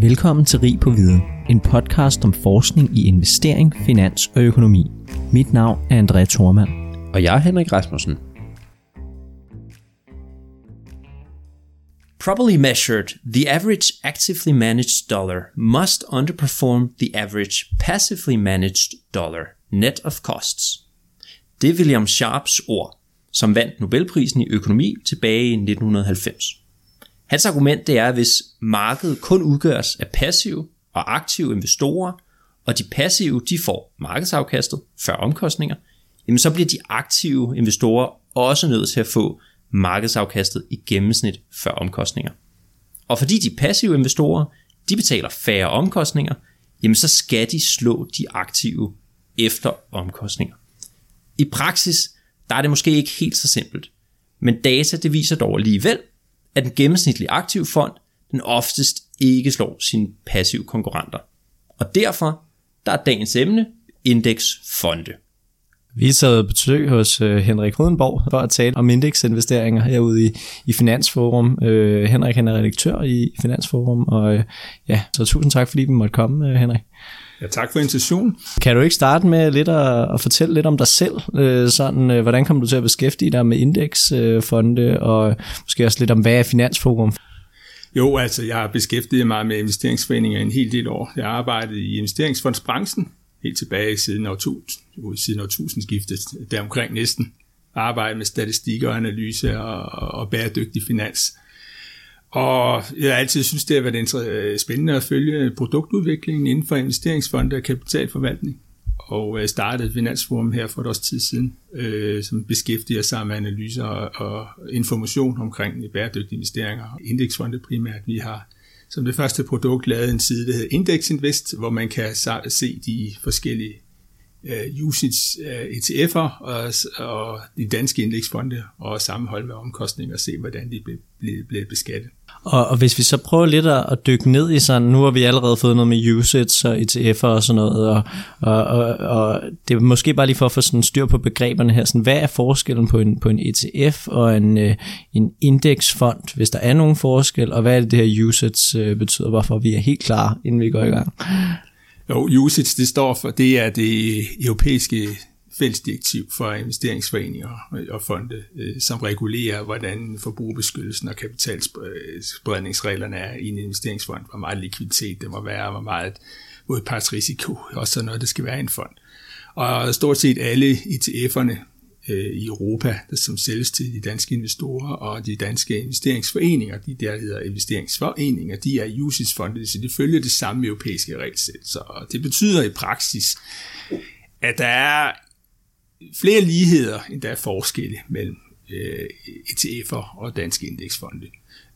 Velkommen til Rig på Viden, en podcast om forskning i investering, finans og økonomi. Mit navn er André Thormand. Og jeg er Henrik Rasmussen. Properly measured, the average actively managed dollar must underperform the average passively managed dollar, net of costs. Det er William Sharps ord, som vandt Nobelprisen i økonomi tilbage i 1990. Hans argument det er, at hvis markedet kun udgøres af passive og aktive investorer, og de passive de får markedsafkastet før omkostninger, jamen så bliver de aktive investorer også nødt til at få markedsafkastet i gennemsnit før omkostninger. Og fordi de passive investorer de betaler færre omkostninger, jamen så skal de slå de aktive efter omkostninger. I praksis der er det måske ikke helt så simpelt, men data det viser dog alligevel, at den gennemsnitlige aktiv fond den oftest ikke slår sine passive konkurrenter. Og derfor der er dagens emne indeksfonde. Vi sad på besøg hos øh, Henrik Hodenborg for at tale om indeksinvesteringer herude i, i Finansforum. Øh, Henrik han er redaktør i Finansforum, og øh, ja, så tusind tak fordi vi måtte komme, øh, Henrik. Ja, tak for invitationen. Kan du ikke starte med lidt at, at fortælle lidt om dig selv? Øh, sådan, øh, hvordan kom du til at beskæftige dig med indeksfonde, øh, og måske også lidt om, hvad er Finansforum? Jo, altså jeg har beskæftiget mig med investeringsforeninger en hel del år. Jeg har arbejdet i investeringsfondsbranchen helt tilbage siden, årtusind, siden årtusindskiftet, deromkring næsten. Arbejdet med statistikker og analyse og, og bæredygtig finans. Og jeg har altid synes, det har været øh, spændende at følge produktudviklingen inden for investeringsfonde og kapitalforvaltning. Og jeg startede Finansforum her for et års tid siden, øh, som beskæftiger sig med analyser og, og information omkring bæredygtige investeringer og indeksfonde primært. Vi har som det første produkt lavet en side, der hedder Index Invest, hvor man kan se de forskellige øh, usage øh, ETF'er og, og de danske indeksfonde og sammenholde med omkostninger og se, hvordan de blev, blev, bliver beskattet. Og, og hvis vi så prøver lidt at, at dykke ned i sådan, nu har vi allerede fået noget med usage og ETF'er og sådan noget, og, og, og, og det er måske bare lige for at få sådan styr på begreberne her, sådan, hvad er forskellen på en, på en ETF og en, øh, en indeksfond, hvis der er nogen forskel, og hvad er det, det her usage øh, betyder, hvorfor vi er helt klar, inden vi går i gang? Jo, usage, det står for, det er det europæiske fællesdirektiv for investeringsforeninger og fonde, øh, som regulerer, hvordan forbrugerbeskyttelsen og kapitalspredningsreglerne er i en investeringsfond. Hvor meget likviditet det må være, hvor meget modpartsrisiko, også sådan noget, det skal være i en fond. Og stort set alle ETF'erne øh, i Europa, der som sælges til de danske investorer og de danske investeringsforeninger, de der hedder investeringsforeninger, de er USIS-fonde, så de følger det samme europæiske regelsæt. Så det betyder i praksis, at der er flere ligheder, end der er forskelle mellem øh, ETF'er og danske indeksfonde.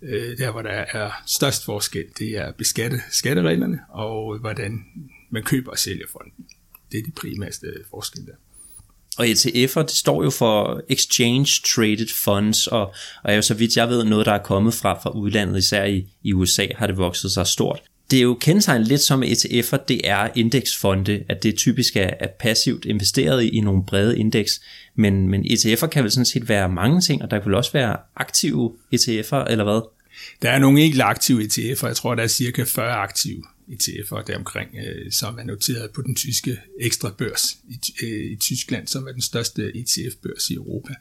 Øh, der, hvor der er størst forskel, det er beskatte, skattereglerne og hvordan man køber og sælger fonden. Det er de primærste forskelle der. Og ETF'er, det står jo for Exchange Traded Funds, og, og er jo så vidt jeg ved noget, der er kommet fra, fra udlandet, især i, i USA har det vokset sig stort det er jo kendetegnet lidt som ETF'er, det er indeksfonde, at det typisk er, er passivt investeret i, i nogle brede indeks, men, men ETF'er kan vel sådan set være mange ting, og der kan vel også være aktive ETF'er, eller hvad? Der er nogle ikke aktive ETF'er, jeg tror, der er cirka 40 aktive ETF'er deromkring, øh, som er noteret på den tyske ekstra børs i, øh, i Tyskland, som er den største ETF-børs i Europa.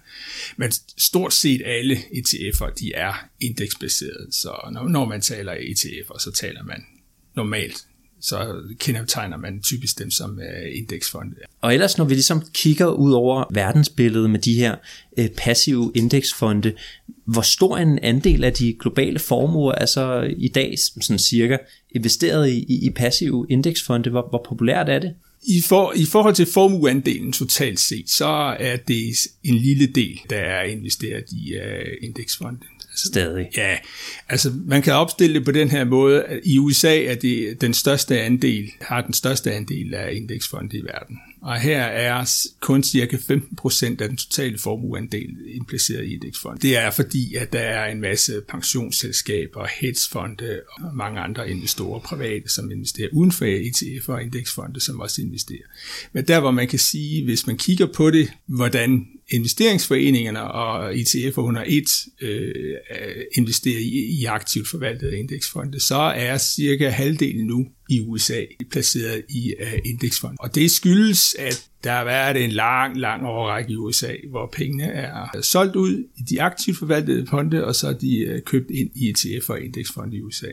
Men stort set alle ETF'er, de er indeksbaserede, så når, når man taler ETF'er, så taler man normalt så kendetegner man typisk dem som uh, indeksfonde. Og ellers, når vi ligesom kigger ud over verdensbilledet med de her uh, passive indeksfonde, hvor stor en andel af de globale formuer er så i dag sådan cirka investeret i, i, i passive indeksfonde? Hvor, hvor populært er det? I, for, I forhold til formueandelen totalt set, så er det en lille del, der er investeret i uh, indeksfonde. Stadig. Ja, altså man kan opstille det på den her måde. At I USA er det den største andel, har den største andel af indeksfonde i verden. Og her er kun cirka 15% af den totale formueandel impliceret i indeksfond. Det er fordi, at der er en masse pensionsselskaber, hedgefonde og mange andre investorer private, som investerer uden for ETF'er og indeksfonde, som også investerer. Men der, hvor man kan sige, hvis man kigger på det, hvordan investeringsforeningerne og ETF'er under et øh, investerer i, i aktivt forvaltede indeksfonde, så er cirka halvdelen nu i USA placeret i øh, uh, indeksfonde. Og det skyldes, at der har været en lang, lang overrække i USA, hvor pengene er solgt ud i de aktivt forvaltede fonde, og så er de uh, købt ind i ETF'er og indeksfonde i USA.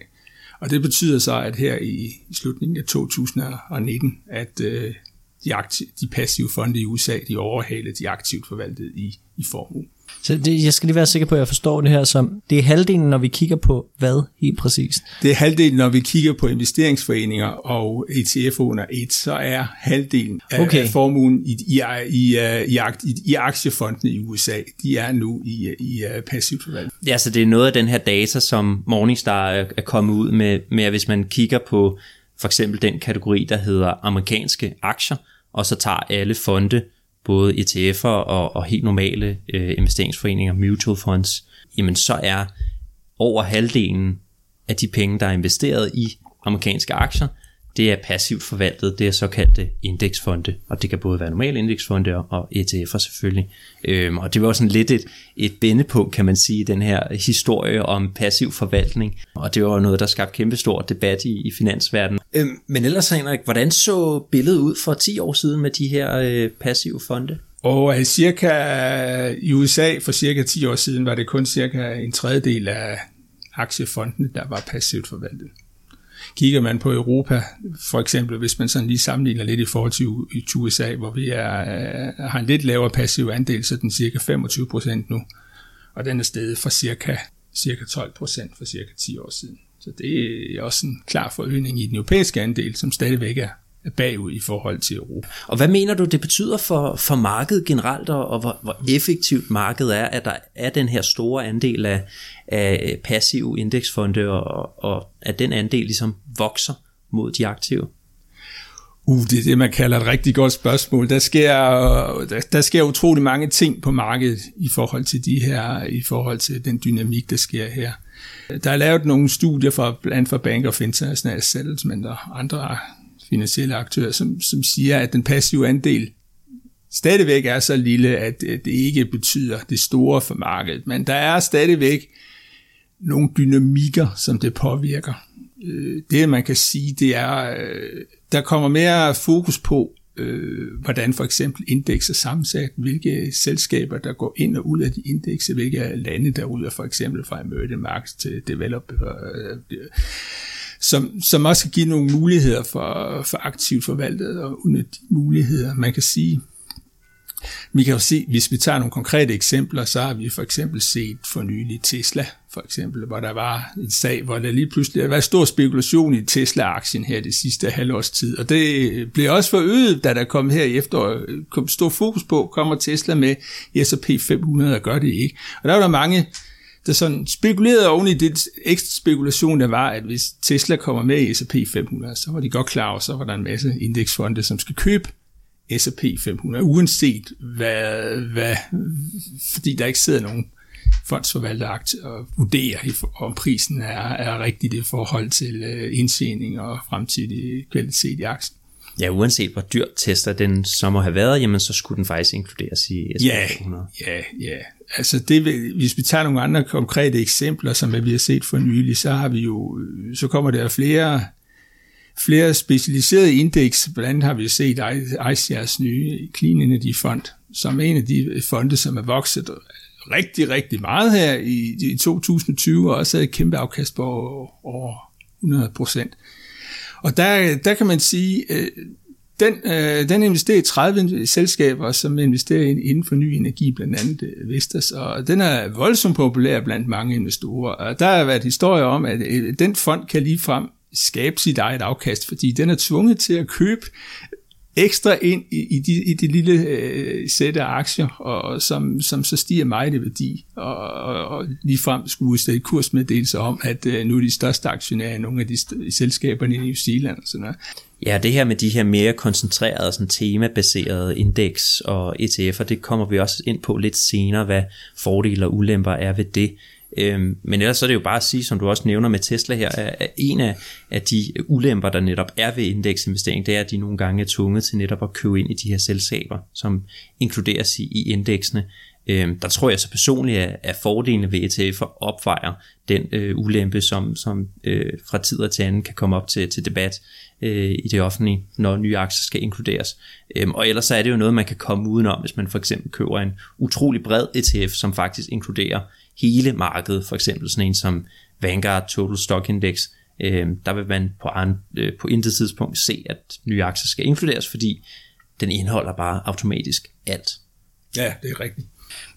Og det betyder så, at her i slutningen af 2019, at uh, de, aktiv, de passive fonde i USA, de overhaler de aktivt forvaltede i, i formue. Så det, jeg skal lige være sikker på, at jeg forstår det her som, det er halvdelen, når vi kigger på hvad helt præcist? Det er halvdelen, når vi kigger på investeringsforeninger og ETF under et, så er halvdelen af, okay. af formuen i, i, i, i, i, i aktiefondene i USA, de er nu i, i passivt forvaltning. Ja, så det er noget af den her data, som Morningstar er kommet ud med, med at hvis man kigger på for eksempel den kategori, der hedder amerikanske aktier, og så tager alle fonde, både ETF'er og, og helt normale øh, investeringsforeninger, mutual funds, jamen så er over halvdelen af de penge, der er investeret i amerikanske aktier, det er passivt forvaltet, det er såkaldte indeksfonde, og det kan både være normale indeksfonde og ETF'er selvfølgelig. Øhm, og det var sådan lidt et, et bendepunkt, kan man sige, den her historie om passiv forvaltning, og det var noget, der skabte kæmpe stor debat i, i finansverdenen. Øhm, men ellers, Henrik, hvordan så billedet ud for 10 år siden med de her øh, passive fonde? Og cirka i USA for cirka 10 år siden var det kun cirka en tredjedel af aktiefondene, der var passivt forvaltet. Kigger man på Europa, for eksempel, hvis man sådan lige sammenligner lidt i forhold til USA, hvor vi er, øh, har en lidt lavere passiv andel, så den cirka 25 procent nu, og den er steget fra cirka, cirka 12 procent for cirka 10 år siden. Så det er også en klar forøgning i den europæiske andel, som stadigvæk er bagud i forhold til Europa. Og hvad mener du, det betyder for, for markedet generelt, og, og hvor, hvor effektivt markedet er, at der er den her store andel af, af passive indeksfonde, og, og at den andel ligesom vokser mod de aktive? Uh, det er det, man kalder et rigtig godt spørgsmål. Der sker, der, der sker utrolig mange ting på markedet i forhold til de her, i forhold til den dynamik, der sker her. Der er lavet nogle studier fra blandt for Bank of International Settlement og andre finansielle aktører, som, som siger, at den passive andel stadigvæk er så lille, at det ikke betyder det store for markedet. Men der er stadigvæk nogle dynamikker, som det påvirker. Øh, det, man kan sige, det er, øh, der kommer mere fokus på, øh, hvordan for eksempel indeks er sammensat, hvilke selskaber, der går ind og ud af de indekser, hvilke lande, der ud af for eksempel fra emerging markets til developer som, som også kan give nogle muligheder for, for aktivt forvaltet og under de muligheder. Man kan sige, vi kan jo se, hvis vi tager nogle konkrete eksempler, så har vi for eksempel set for nylig Tesla, for eksempel, hvor der var en sag, hvor der lige pludselig var stor spekulation i Tesla-aktien her det sidste halvårs tid, og det blev også forøget, da der kom her i efteråret, kom stor fokus på, kommer Tesla med S&P 500 og gør det ikke. Og der var der mange der sådan spekulerede oven i det ekstra spekulation, der var, at hvis Tesla kommer med i S&P 500, så var de godt klar over, så var der en masse indeksfonde, som skal købe S&P 500, uanset hvad, hvad, fordi der ikke sidder nogen fondsforvalter og vurderer, om prisen er, er rigtigt i forhold til øh, indtjening og fremtidig kvalitet i aktien. Ja, uanset hvor dyrt tester den så må have været, jamen så skulle den faktisk inkluderes i S&P ja, 500. Ja, ja. Altså det, hvis vi tager nogle andre konkrete eksempler, som vi har set for nylig, så har vi jo, øh, så kommer der flere flere specialiserede indeks. Blandt andet har vi set ICR's nye Clean Energy Fund, som er en af de øh, fonde, som er vokset rigtig, rigtig meget her i, i 2020, og også havde et kæmpe afkast på over 100 procent. Og der, der kan man sige, øh, den, øh, den investerer i 30 selskaber, som investerer inden for ny energi, blandt andet øh, Vestas, og den er voldsomt populær blandt mange investorer. Og der har været historier om, at øh, den fond kan lige frem skabe sit eget afkast, fordi den er tvunget til at købe ekstra ind i, i, de, i det lille øh, sæt af aktier, og, som, som så stiger meget i værdi, og, og, og ligefrem skulle udstede kursmeddelelse om, at øh, nu er de største aktionærer i nogle af de st- selskaberne i New Zealand og sådan noget. Ja, det her med de her mere koncentrerede, sådan temabaserede indeks og ETF'er, det kommer vi også ind på lidt senere, hvad fordele og ulemper er ved det. Øhm, men ellers så er det jo bare at sige, som du også nævner med Tesla her, at en af, af de ulemper, der netop er ved indeksinvestering, det er, at de nogle gange er tvunget til netop at købe ind i de her selskaber, som inkluderes i, i indeksene. Øhm, der tror jeg så personligt, at, at fordelene ved ETF'er opvejer den øh, ulempe, som, som øh, fra tid til anden kan komme op til, til debat øh, i det offentlige, når nye aktier skal inkluderes. Øhm, og ellers så er det jo noget, man kan komme udenom, hvis man for eksempel køber en utrolig bred ETF, som faktisk inkluderer hele markedet, for eksempel sådan en som Vanguard Total Stock Index, øh, der vil man på, an, øh, på intet tidspunkt se, at nye aktier skal inkluderes, fordi den indeholder bare automatisk alt. Ja, det er rigtigt.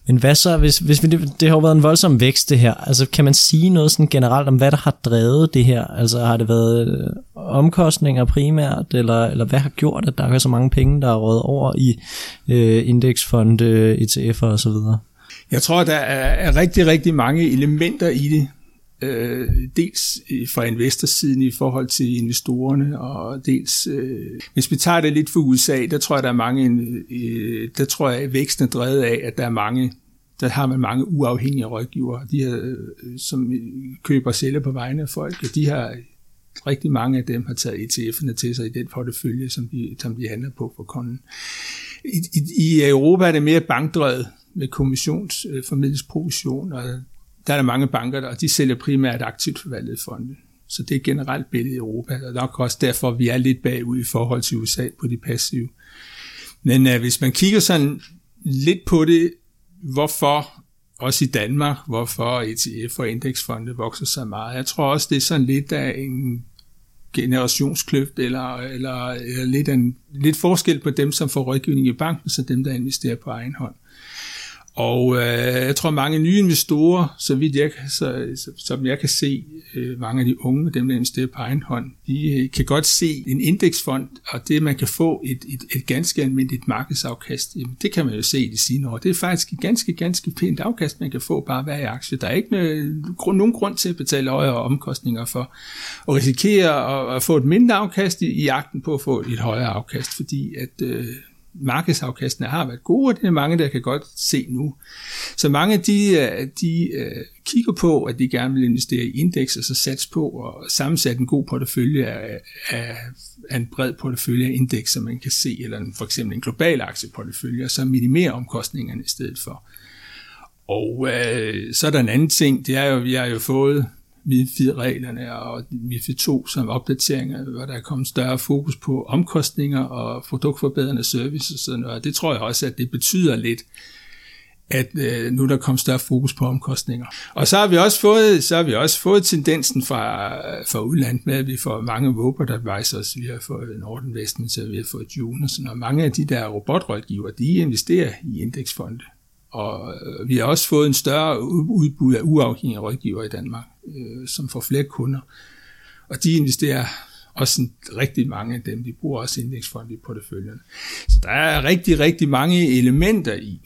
Men hvad så, hvis, hvis vi, det har jo været en voldsom vækst det her, altså kan man sige noget sådan generelt om, hvad der har drevet det her? Altså har det været øh, omkostninger primært, eller, eller hvad har gjort, at der er så mange penge, der er rådet over i øh, indeksfonde, ETF'er osv.? Jeg tror, der er rigtig, rigtig mange elementer i det. Øh, dels øh, fra investorsiden i forhold til investorerne, og dels, øh, hvis vi tager det lidt for USA, der tror jeg, der er mange, øh, der tror jeg, at væksten er drevet af, at der er mange, der har man mange uafhængige rådgivere, de her, øh, som øh, køber og sælger på vegne af folk, og de har rigtig mange af dem har taget ETF'erne til sig i den portefølje, som de, som de handler på for kunden. I, i, I Europa er det mere bankdrevet, med kommissionsformidlingsprovision, øh, og der er der mange banker, og de sælger primært aktivt forvaltet fonde. Så det er generelt billedet i Europa, og nok også derfor, at vi er lidt bagud i forhold til USA på de passive. Men uh, hvis man kigger sådan lidt på det, hvorfor også i Danmark, hvorfor ETF og indeksfonde vokser så meget. Jeg tror også, det er sådan lidt af en generationskløft, eller, eller, eller lidt, en, lidt forskel på dem, som får rådgivning i banken, så dem, der investerer på egen hånd. Og øh, jeg tror, mange nye investorer, så vidt jeg, så, så, som jeg kan se, øh, mange af de unge, dem der investerer på egen hånd, de øh, kan godt se en indeksfond, og det, man kan få et, et, et ganske almindeligt markedsafkast, jamen, det kan man jo se i de sine år. Det er faktisk et ganske, ganske pænt afkast, man kan få bare hver aktie. Der er ikke noget, nogen grund til at betale højere omkostninger for at risikere at, at få et mindre afkast i, i jagten på at få et højere afkast, fordi at øh, markedsafkastene har været gode, og det er mange, der kan godt se nu. Så mange de, øh, de øh, kigger på, at de gerne vil investere i indeks, og så sats på og sammensætte en god portefølje af, af, af en bred portefølje af indeks, som man kan se, eller en, for eksempel en global aktieportefølje, og så minimere omkostningerne i stedet for. Og øh, så er der en anden ting, det er jo, vi har jo fået MIFI-reglerne og MIFI 2 som opdateringer, hvor der er kommet større fokus på omkostninger og produktforbedrende services og sådan noget. Det tror jeg også, at det betyder lidt, at øh, nu der kommer større fokus på omkostninger. Og så har vi også fået, så har vi også fået tendensen fra, fra udlandet med, at vi får mange robot advisors, vi har fået Norden Investments, vi har fået June og sådan noget. Mange af de der robotrådgiver, de investerer i indeksfonde. Og øh, vi har også fået en større udbud af uafhængige rådgiver i Danmark øh, som får flere kunder. Og de investerer også en, rigtig mange af dem, de bruger også indeksfond i porteføljen. Så der er rigtig, rigtig mange elementer i,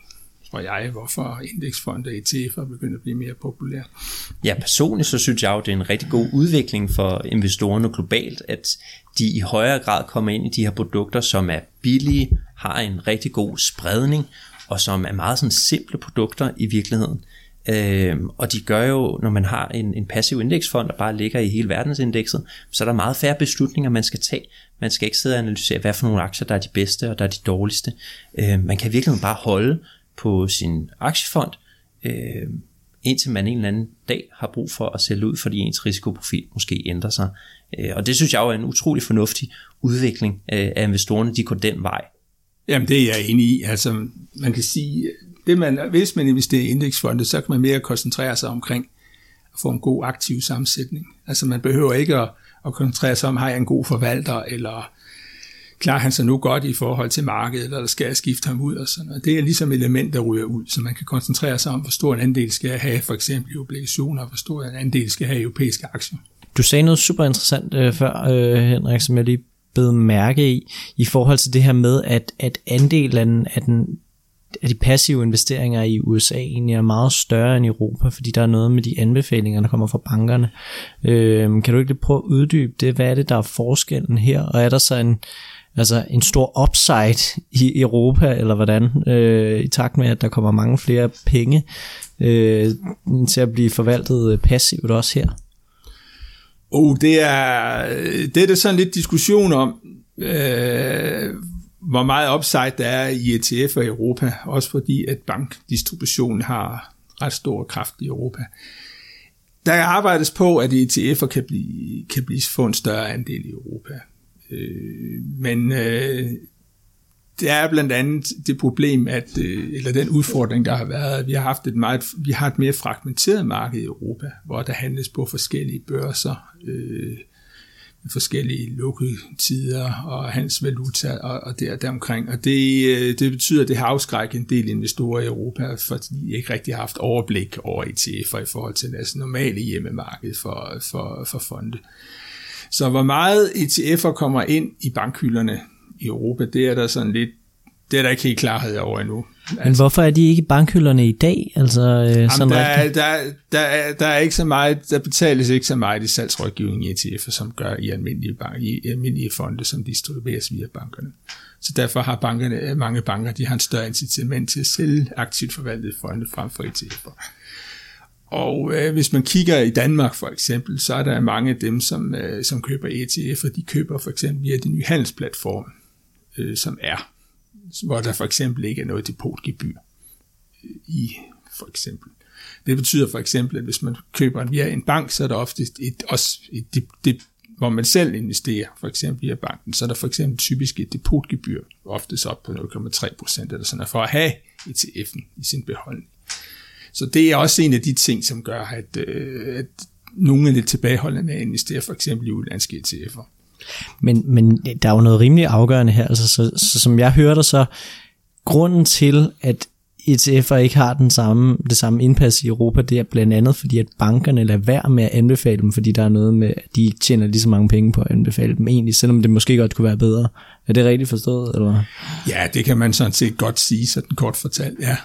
tror jeg, hvorfor indeksfonde og ETF'er er begyndt at blive mere populære. Ja, personligt så synes jeg jo, det er en rigtig god udvikling for investorerne globalt, at de i højere grad kommer ind i de her produkter, som er billige, har en rigtig god spredning, og som er meget sådan simple produkter i virkeligheden. Øh, og de gør jo, når man har en, en passiv indeksfond, der bare ligger i hele verdensindekset, så er der meget færre beslutninger, man skal tage. Man skal ikke sidde og analysere, hvad for nogle aktier, der er de bedste og der er de dårligste. Øh, man kan virkelig bare holde på sin aktiefond, øh, indtil man en eller anden dag har brug for at sælge ud, fordi ens risikoprofil måske ændrer sig. Øh, og det synes jeg jo er en utrolig fornuftig udvikling øh, af investorerne, de går den vej. Jamen det er jeg enig i. Altså man kan sige, det man, hvis man investerer i indeksfonde, så kan man mere koncentrere sig omkring at få en god aktiv sammensætning. Altså man behøver ikke at, at koncentrere sig om, har jeg en god forvalter, eller klarer han sig nu godt i forhold til markedet, eller skal jeg skifte ham ud og sådan noget. Det er ligesom element, der ryger ud, så man kan koncentrere sig om, hvor stor en andel skal jeg have, for eksempel i obligationer, og hvor stor en andel skal jeg have i europæiske aktier. Du sagde noget super interessant øh, før, øh, Henrik, som jeg lige bed mærke i, i forhold til det her med, at, at andelen af den at de passive investeringer i USA egentlig er meget større end i Europa, fordi der er noget med de anbefalinger, der kommer fra bankerne. Øh, kan du ikke lige prøve at uddybe det? Hvad er det, der er forskellen her? Og er der så en, altså en stor upside i Europa, eller hvordan, øh, i takt med, at der kommer mange flere penge øh, til at blive forvaltet øh, passivt også her? Oh, det er, det er det sådan lidt diskussion om, øh, hvor meget upside der er i ETF'er i Europa, også fordi at bankdistributionen har ret stor kraft i Europa. Der arbejdes på, at ETF'er kan blive, kan blive få en større andel i Europa. Øh, men øh, det er blandt andet det problem, at, øh, eller den udfordring, der har været, at vi har haft et, meget, vi har et mere fragmenteret marked i Europa, hvor der handles på forskellige børser, øh, forskellige lukketider og hans valuta og, og der deromkring. Og det, øh, det betyder, at det har afskrækket en del investorer i Europa, fordi de ikke rigtig har haft overblik over ETF'er i forhold til deres normale hjemmemarked for, for, for fonde. Så hvor meget ETF'er kommer ind i bankhylderne i Europa, det er der sådan lidt det er der ikke helt klarhed over endnu. Men altså, hvorfor er de ikke bankhylderne i dag? Altså, øh, jamen, sådan der, er, der, der, er, der er ikke så meget, der betales ikke så meget i salgsrådgivning i ETF'er, som gør i almindelige, bank, i almindelige fonde, som distribueres via bankerne. Så derfor har bankerne, mange banker, de har en større incitament til at sælge aktivt forvaltet fonde frem for ETF'er. Og øh, hvis man kigger i Danmark for eksempel, så er der mange af dem, som, øh, som køber ETF'er, de køber for eksempel via de nye handelsplatforme, øh, som er hvor der for eksempel ikke er noget depotgebyr øh, i for eksempel. Det betyder for eksempel, at hvis man køber en via en bank, så er der ofte et, også et, det, det, hvor man selv investerer, for eksempel via banken, så er der for eksempel typisk et depotgebyr, oftest op på 0,3 procent eller sådan for at have ETF'en i sin beholdning. Så det er også en af de ting, som gør, at, øh, at nogle er lidt tilbageholdende med at investere for eksempel i udlandske ETF'er. Men, men der er jo noget rimelig afgørende her. Altså, så, så som jeg hørte, så grunden til, at ETF'er ikke har den samme, det samme indpas i Europa, det er blandt andet fordi, at bankerne lader være med at anbefale dem, fordi der er noget med, at de ikke tjener lige så mange penge på at anbefale dem egentlig, selvom det måske godt kunne være bedre. Er det rigtigt forstået? Eller? Ja, det kan man sådan set godt sige, sådan kort fortalt, ja.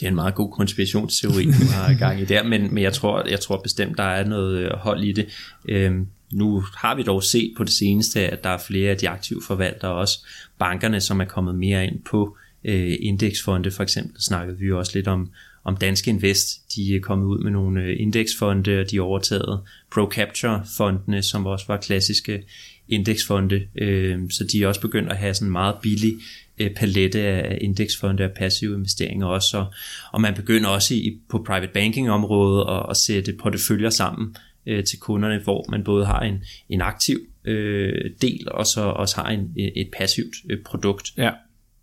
Det er en meget god konspirationsteori, du har gang i der, men, men jeg, tror, jeg tror bestemt, der er noget hold i det. Øhm, nu har vi dog set på det seneste, at der er flere af de aktive forvaltere, også bankerne, som er kommet mere ind på øh, indeksfonde. For eksempel snakkede vi jo også lidt om, om Danske Invest. De er kommet ud med nogle øh, indeksfonde, og de har overtaget ProCapture-fondene, som også var klassiske indeksfonde. Øh, så de er også begyndt at have sådan en meget billig øh, palette af indeksfonde og passive investeringer også. Og man begynder også i, på private banking området at, at sætte porteføljer sammen øh, til kunderne, hvor man både har en, en aktiv øh, del, og så også har en, øh, et passivt øh, produkt. Ja.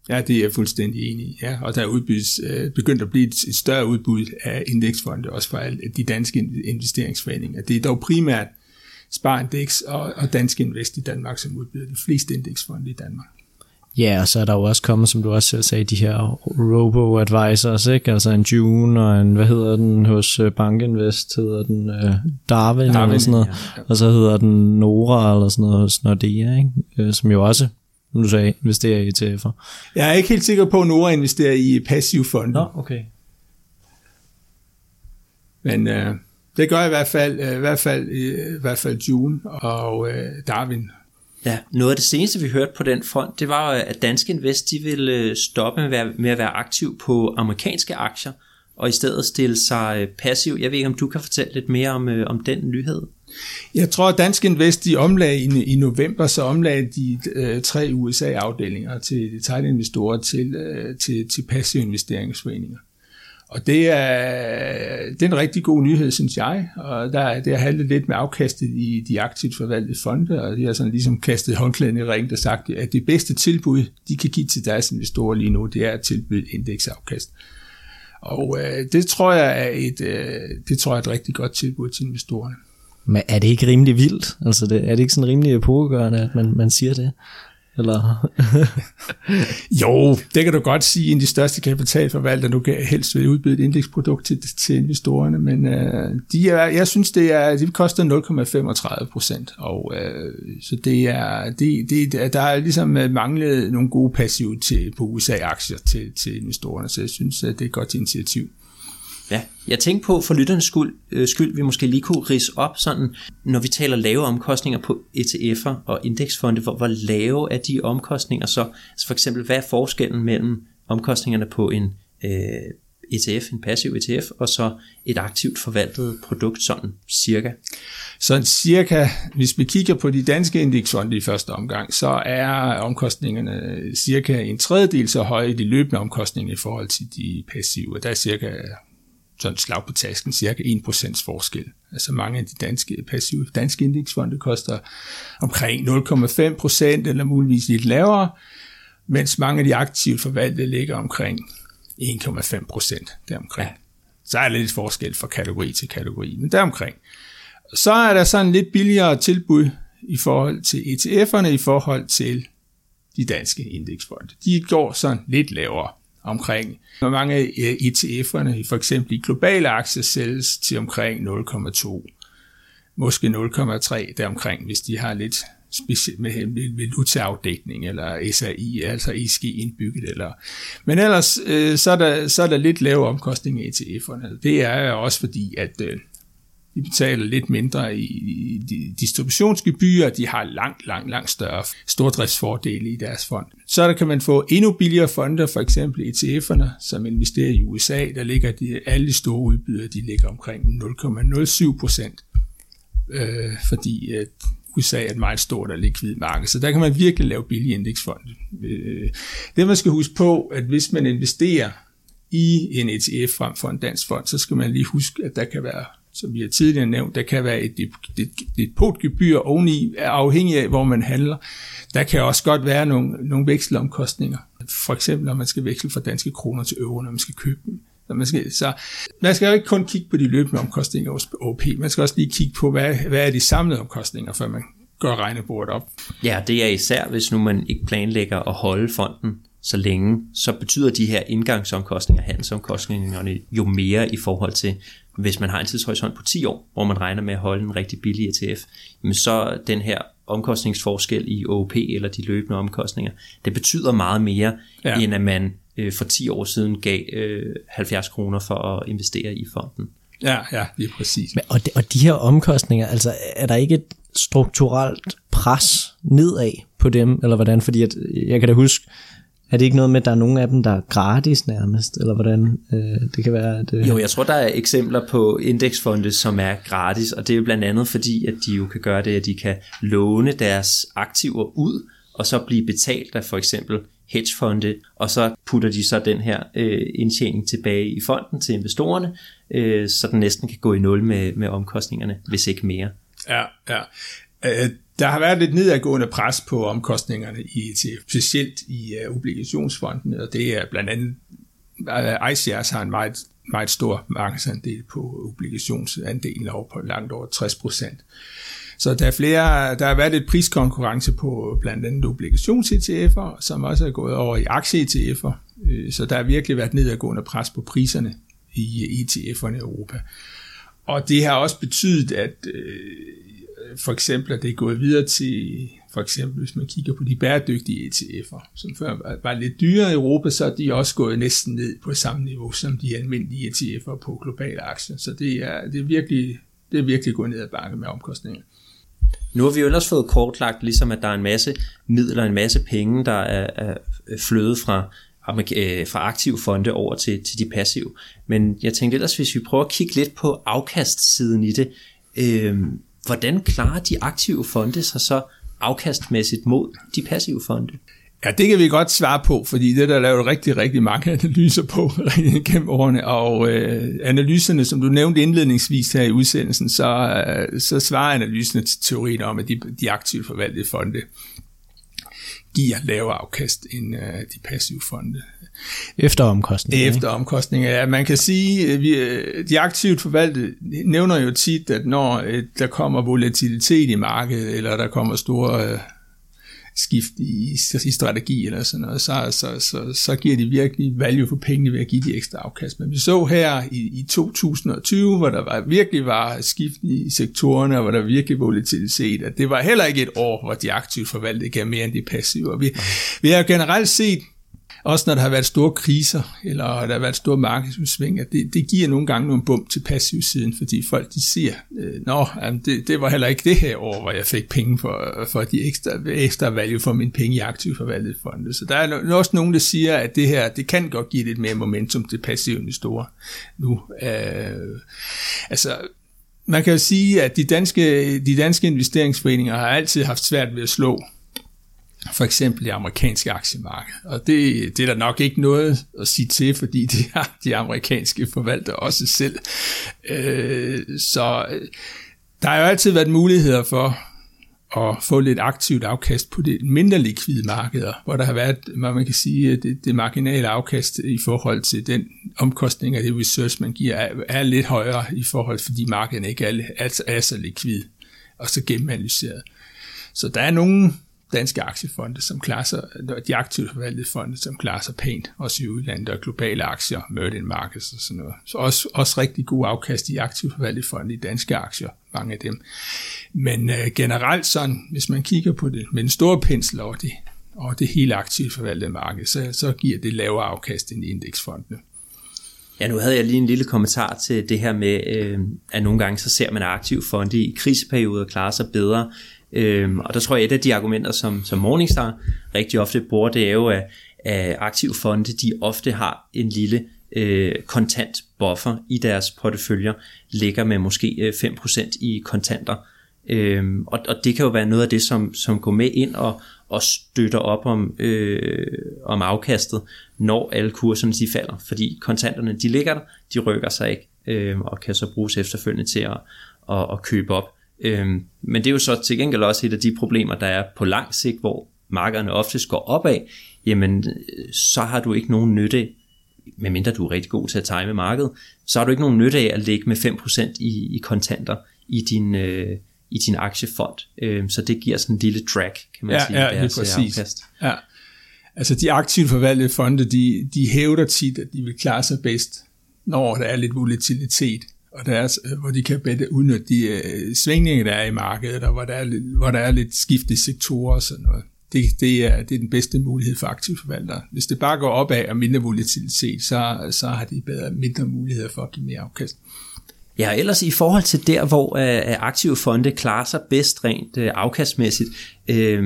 Ja, det er jeg fuldstændig enig i. Ja, og der er udbydes, øh, begyndt at blive et, et større udbud af indeksfonde, også for alle de danske investeringsforeninger. Det er dog primært Sparindex og, og Danske Invest i Danmark, som udbyder de fleste indeksfonde i Danmark. Ja, og så er der jo også kommet, som du også selv sagde, de her robo-advisors, ikke? Altså en June og en, hvad hedder den hos øh, Bankinvest, hedder den uh, Darwin, Darwin eller sådan noget. Ja, ja. Og så hedder den Nora eller sådan noget hos Nordea, ikke? Uh, som jo også, som du sagde, investerer i ETF'er. Jeg er ikke helt sikker på, at Nora investerer i passiv fond. Nå, okay. Men uh, det gør i hvert fald, uh, i hvert fald, i hvert fald June og uh, Darwin Ja, noget af det seneste, vi hørte på den front, det var, at Danske Invest de ville øh, stoppe med at være, med at være aktiv på amerikanske aktier, og i stedet stille sig øh, passiv. Jeg ved ikke, om du kan fortælle lidt mere om, øh, om den nyhed? Jeg tror, at Danske Invest de omlagde i, i november, så omlagde de øh, tre USA-afdelinger til detailinvestorer til, øh, til, til passive investeringsforeninger. Og det er, det er en rigtig god nyhed, synes jeg. Og der, det har handlet lidt med afkastet i de aktivt forvaltede fonde, og de har sådan ligesom kastet håndklæden i ringen og sagt, at det bedste tilbud, de kan give til deres investorer lige nu, det er at tilbyde indeksafkast. Og øh, det tror jeg er et, øh, det tror jeg er et rigtig godt tilbud til investorerne. Men er det ikke rimelig vildt? Altså det, er det ikke sådan rimelig epokegørende, at man, man siger det? Eller? jo, det kan du godt sige, en af de største kapitalforvaltere, du kan helst vil udbyde et indeksprodukt til, til investorerne, men øh, de er, jeg synes, det, er, det koster 0,35 procent, og øh, så det er, det, det, der er ligesom øh, manglet nogle gode passive til, på USA-aktier til, til investorerne, så jeg synes, at det er et godt initiativ. Ja, jeg tænkte på for lytternes skyld, øh, skyld, vi måske lige kunne rise op sådan, når vi taler lave omkostninger på ETF'er og indeksfonde, hvor, hvor lave er de omkostninger så? Altså for eksempel, hvad er forskellen mellem omkostningerne på en øh, ETF, en passiv ETF, og så et aktivt forvaltet produkt, sådan cirka? Sådan cirka, hvis vi kigger på de danske indeksfonde i første omgang, så er omkostningerne cirka en tredjedel så høje i de løbende omkostninger i forhold til de passive. Der er cirka sådan slag på tasken, cirka 1% forskel. Altså mange af de danske passive danske indeksfonde koster omkring 0,5% eller muligvis lidt lavere, mens mange af de aktivt forvaltede ligger omkring 1,5 procent deromkring. Ja. Så er der lidt forskel fra kategori til kategori, men deromkring. Så er der sådan lidt billigere tilbud i forhold til ETF'erne i forhold til de danske indeksfonde. De går sådan lidt lavere omkring. Hvor mange eh, af ETF'erne, for eksempel i globale aktier, sælges til omkring 0,2, måske 0,3 deromkring, hvis de har lidt specielt med valutaafdækning eller SAI, altså ESG indbygget. Eller. Men ellers øh, så, er der, så er der lidt lave omkostninger i ETF'erne. Det er også fordi, at øh, de betaler lidt mindre i, i distributionsgebyrer, de har langt, langt, langt større stordriftsfordele i deres fond. Så der kan man få endnu billigere fonde, for eksempel ETF'erne, som investerer i USA, der ligger de, alle de store udbydere, de ligger omkring 0,07 procent, øh, fordi øh, at USA er et meget stort og likvid marked, så der kan man virkelig lave billige indeksfonde. Øh, det man skal huske på, at hvis man investerer i en ETF frem for en dansk fond, så skal man lige huske, at der kan være, som vi har tidligere nævnt, der kan være et depotgebyr oveni, afhængig af, hvor man handler. Der kan også godt være nogle, nogle vekselomkostninger. For eksempel, når man skal veksle fra danske kroner til euro, når man skal købe dem. Så man skal, så man skal jo ikke kun kigge på de løbende omkostninger hos OP, man skal også lige kigge på, hvad, hvad er de samlede omkostninger, før man gør regnebordet op. Ja, det er især, hvis nu man ikke planlægger at holde fonden så længe, så betyder de her indgangsomkostninger, handelsomkostningerne jo mere i forhold til, hvis man har en tidshorisont på 10 år, hvor man regner med at holde en rigtig billig ETF, men så den her omkostningsforskel i OP eller de løbende omkostninger, det betyder meget mere, ja. end at man øh, for 10 år siden gav øh, 70 kroner for at investere i fonden. Ja, ja, det er præcis. Men, og, de, og de her omkostninger, altså er der ikke et strukturelt pres nedad på dem, eller hvordan? Fordi at, jeg kan da huske, er det ikke noget med, at der er nogle af dem, der er gratis nærmest, eller hvordan øh, det kan være? At, øh... Jo, jeg tror, der er eksempler på indeksfonde, som er gratis, og det er jo blandt andet fordi, at de jo kan gøre det, at de kan låne deres aktiver ud, og så blive betalt af for eksempel hedgefonde, og så putter de så den her øh, indtjening tilbage i fonden til investorerne, øh, så den næsten kan gå i nul med, med omkostningerne, hvis ikke mere. Ja, ja. Øh, der har været lidt nedadgående pres på omkostningerne i ETF, specielt i uh, obligationsfonden, og det er blandt andet, øh, uh, ICRs har en meget, meget stor markedsandel på obligationsandelen over på langt over 60 procent. Så der er flere, der har været lidt priskonkurrence på blandt andet obligations-ETF'er, som også er gået over i aktie-ETF'er. Øh, så der har virkelig været nedadgående pres på priserne i ETF'erne i Europa. Og det har også betydet, at for eksempel, at det er gået videre til, for eksempel hvis man kigger på de bæredygtige ETF'er, som før var lidt dyrere i Europa, så er de også gået næsten ned på samme niveau som de almindelige ETF'er på globale aktier. Så det er, det er virkelig det er virkelig gået ned ad bakke med omkostningerne. Nu har vi jo ellers fået kortlagt, ligesom at der er en masse midler, en masse penge, der er, er flødet fra, øh, fra aktive fonde over til, til de passive. Men jeg tænkte ellers, hvis vi prøver at kigge lidt på afkastsiden i det, øh, hvordan klarer de aktive fonde sig så afkastmæssigt mod de passive fonde? Ja, det kan vi godt svare på, fordi det der er lavet rigtig, rigtig mange analyser på gennem årene, og øh, analyserne, som du nævnte indledningsvis her i udsendelsen, så, øh, så svarer analyserne til teorien om, at de, de aktivt forvaltede fonde giver lavere afkast end øh, de passive fonde. Efter omkostninger. Efter omkostninger, ja. Man kan sige, at vi, øh, de aktivt forvaltede nævner jo tit, at når øh, der kommer volatilitet i markedet, eller der kommer store øh, skift i, i strategi eller sådan noget, så, så, så, så giver de virkelig value for pengene ved at give de ekstra afkast. Men vi så her i, i 2020, hvor der var, virkelig var skift i sektorerne, og hvor der virkelig volatilitet, at det var heller ikke et år, hvor de aktivt forvaltede gav mere end de passive. Og vi, vi har generelt set også når der har været store kriser, eller der har været store markedsudsving, at det, det giver nogle gange nogle bump til passivsiden, fordi folk de siger, øh, nå, jamen, det, det var heller ikke det her år, hvor jeg fik penge for, for de ekstra, ekstra value for mine penge i aktiv forvaltet fonde. Så der er også nogen, der siger, at det her, det kan godt give lidt mere momentum til passive investorer nu. Øh, altså, man kan jo sige, at de danske, de danske investeringsforeninger har altid haft svært ved at slå for eksempel det amerikanske aktiemarked. Og det, det er der nok ikke noget at sige til, fordi det har de amerikanske forvaltere også selv. Øh, så øh, der har jo altid været muligheder for at få lidt aktivt afkast på det mindre likvide markeder, hvor der har været, hvad man kan sige, det, det marginale afkast i forhold til den omkostning af det research, man giver, er, er lidt højere i forhold, fordi markedet ikke er, er, er så likvid og så gennemanalyseret. Så der er nogle danske aktiefonde, som klarer sig, de aktivt forvaltede fonde, som klarer sig pænt, også i udlandet og globale aktier, emerging markets og sådan noget. Så også, også rigtig god afkast i aktivt forvaltede fonde i danske aktier, mange af dem. Men øh, generelt sådan, hvis man kigger på det med en stor pensel over det, og det hele aktivt forvaltede marked, så, så giver det lavere afkast end indeksfondene. Ja, nu havde jeg lige en lille kommentar til det her med, øh, at nogle gange så ser man aktive fonde i kriseperioder klare sig bedre Øhm, og der tror jeg, et af de argumenter, som, som Morningstar rigtig ofte bruger, det er jo, at, at aktive fonde, de ofte har en lille øh, kontant buffer i deres porteføljer, ligger med måske øh, 5% i kontanter. Øhm, og, og det kan jo være noget af det, som, som går med ind og, og støtter op om, øh, om afkastet, når alle kurserne de falder. Fordi kontanterne, de ligger der, de rykker sig ikke, øh, og kan så bruges efterfølgende til at, at, at købe op. Øhm, men det er jo så til gengæld også et af de problemer, der er på lang sigt, hvor markederne oftest går opad, jamen så har du ikke nogen nytte, medmindre du er rigtig god til at time markedet, så har du ikke nogen nytte af at lægge med 5% i, i kontanter i din, øh, i din aktiefond. Øhm, så det giver sådan en lille drag, kan man ja, sige, ja, deres præcis. afkast. Ja. Altså de aktivt forvaltede fonde, de, de hævder tit, at de vil klare sig bedst, når der er lidt volatilitet og deres, øh, hvor de kan bedre udnytte de øh, svingninger, der er i markedet, og hvor der er, lidt, hvor der er lidt skift i sektorer og sådan noget. Det, det, er, det er den bedste mulighed for aktive forvaltere. Hvis det bare går opad og mindre volatilitet, så, så har de bedre, mindre muligheder for at give mere afkast. Ja, ellers i forhold til der, hvor øh, aktive fonde klarer sig bedst rent øh, afkastmæssigt, øh,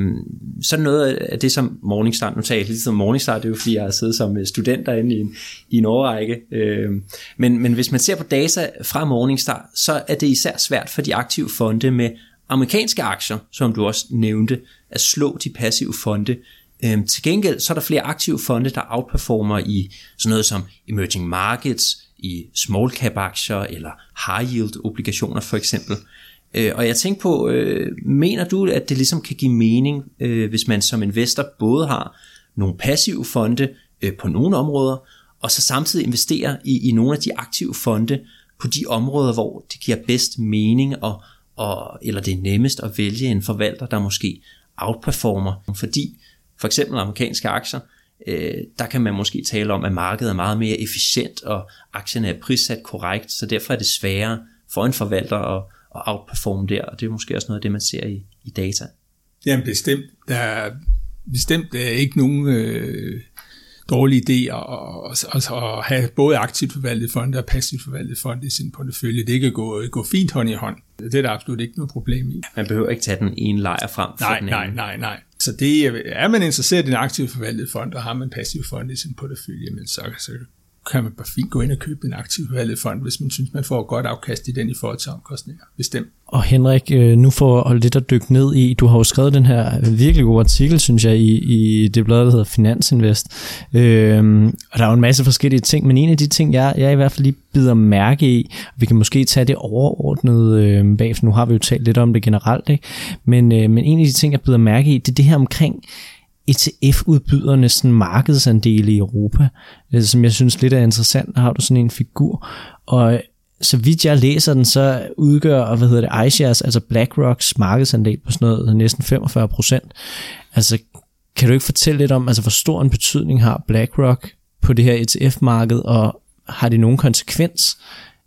så noget af det, som Morningstar, nu tager jeg lige som Morningstar, det er jo fordi, jeg har siddet som øh, student derinde i en, i en årrække, øh, men, men hvis man ser på data fra Morningstar, så er det især svært for de aktive fonde med amerikanske aktier, som du også nævnte, at slå de passive fonde. Øhm, til gengæld så er der flere aktive fonde, der outperformer i sådan noget som emerging markets, i small cap aktier eller high yield obligationer for eksempel. Øh, og jeg tænker på, øh, mener du, at det ligesom kan give mening, øh, hvis man som investor både har nogle passive fonde øh, på nogle områder, og så samtidig investere i, i nogle af de aktive fonde på de områder, hvor det giver bedst mening, og, og, eller det er nemmest at vælge en forvalter, der måske outperformer. Fordi for eksempel amerikanske aktier, øh, der kan man måske tale om, at markedet er meget mere efficient, og aktierne er prissat korrekt, så derfor er det sværere for en forvalter at, at outperforme der, og det er måske også noget af det, man ser i, i data. Jamen bestemt. Der er bestemt der er ikke nogen øh, dårlig idé at, at, at, have både aktivt forvaltet fonde og passivt forvaltet fonde i sin portefølje. Det kan gå, gå fint hånd i hånd. Det er der absolut ikke noget problem i. Man behøver ikke tage den ene lejr frem for nej, den anden. Nej, nej, nej. Så det, øh, er man interesseret i en aktiv forvaltet fond, og har man passiv fond i sin portefølje, men så, så kan man bare fint gå ind og købe en aktiv forvaltet fond, hvis man synes, man får et godt afkast i den i forhold til omkostninger. Bestemt. Og Henrik, øh, nu får lidt at dykke ned i, du har jo skrevet den her virkelig gode artikel, synes jeg, i, i det blad, der hedder Finansinvest. Øhm, og der er jo en masse forskellige ting, men en af de ting, jeg, jeg i hvert fald lige bider mærke i, og vi kan måske tage det overordnet øh, bag, for nu har vi jo talt lidt om det generelt, ikke? Men, øh, men en af de ting, jeg bider mærke i, det er det her omkring, ETF-udbydernes sådan markedsandele i Europa, øh, som jeg synes lidt er interessant. Har du sådan en figur, og øh, så vidt jeg læser den, så udgør, hvad hedder det, iShares, altså BlackRocks markedsandel på sådan noget øh, næsten 45 procent. Altså, kan du ikke fortælle lidt om, altså hvor stor en betydning har BlackRock på det her ETF-marked, og har det nogen konsekvens,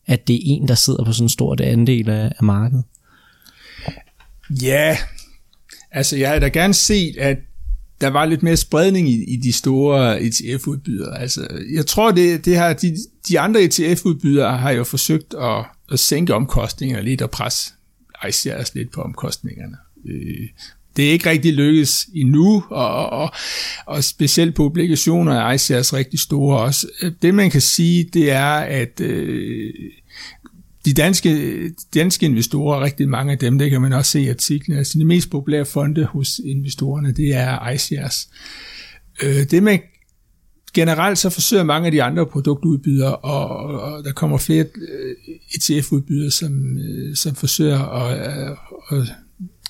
at det er en, der sidder på sådan en stor andel af, af markedet? Ja, altså jeg havde da gerne set, at der var lidt mere spredning i, i de store ETF-udbydere. Altså, jeg tror, det, det har, de, de andre ETF-udbydere har jo forsøgt at, at sænke omkostningerne lidt og presse ICRs lidt på omkostningerne. Øh, det er ikke rigtig lykkedes endnu, og, og, og specielt på obligationer er ICRs rigtig store også. Øh, det man kan sige, det er, at øh, de danske, danske investorer, rigtig mange af dem, det kan man også se i artiklen, altså de mest populære fonde hos investorerne, det er iShares. Øh, det med generelt så forsøger mange af de andre produktudbydere, og, og der kommer flere øh, ETF-udbydere, som, øh, som forsøger at, øh, at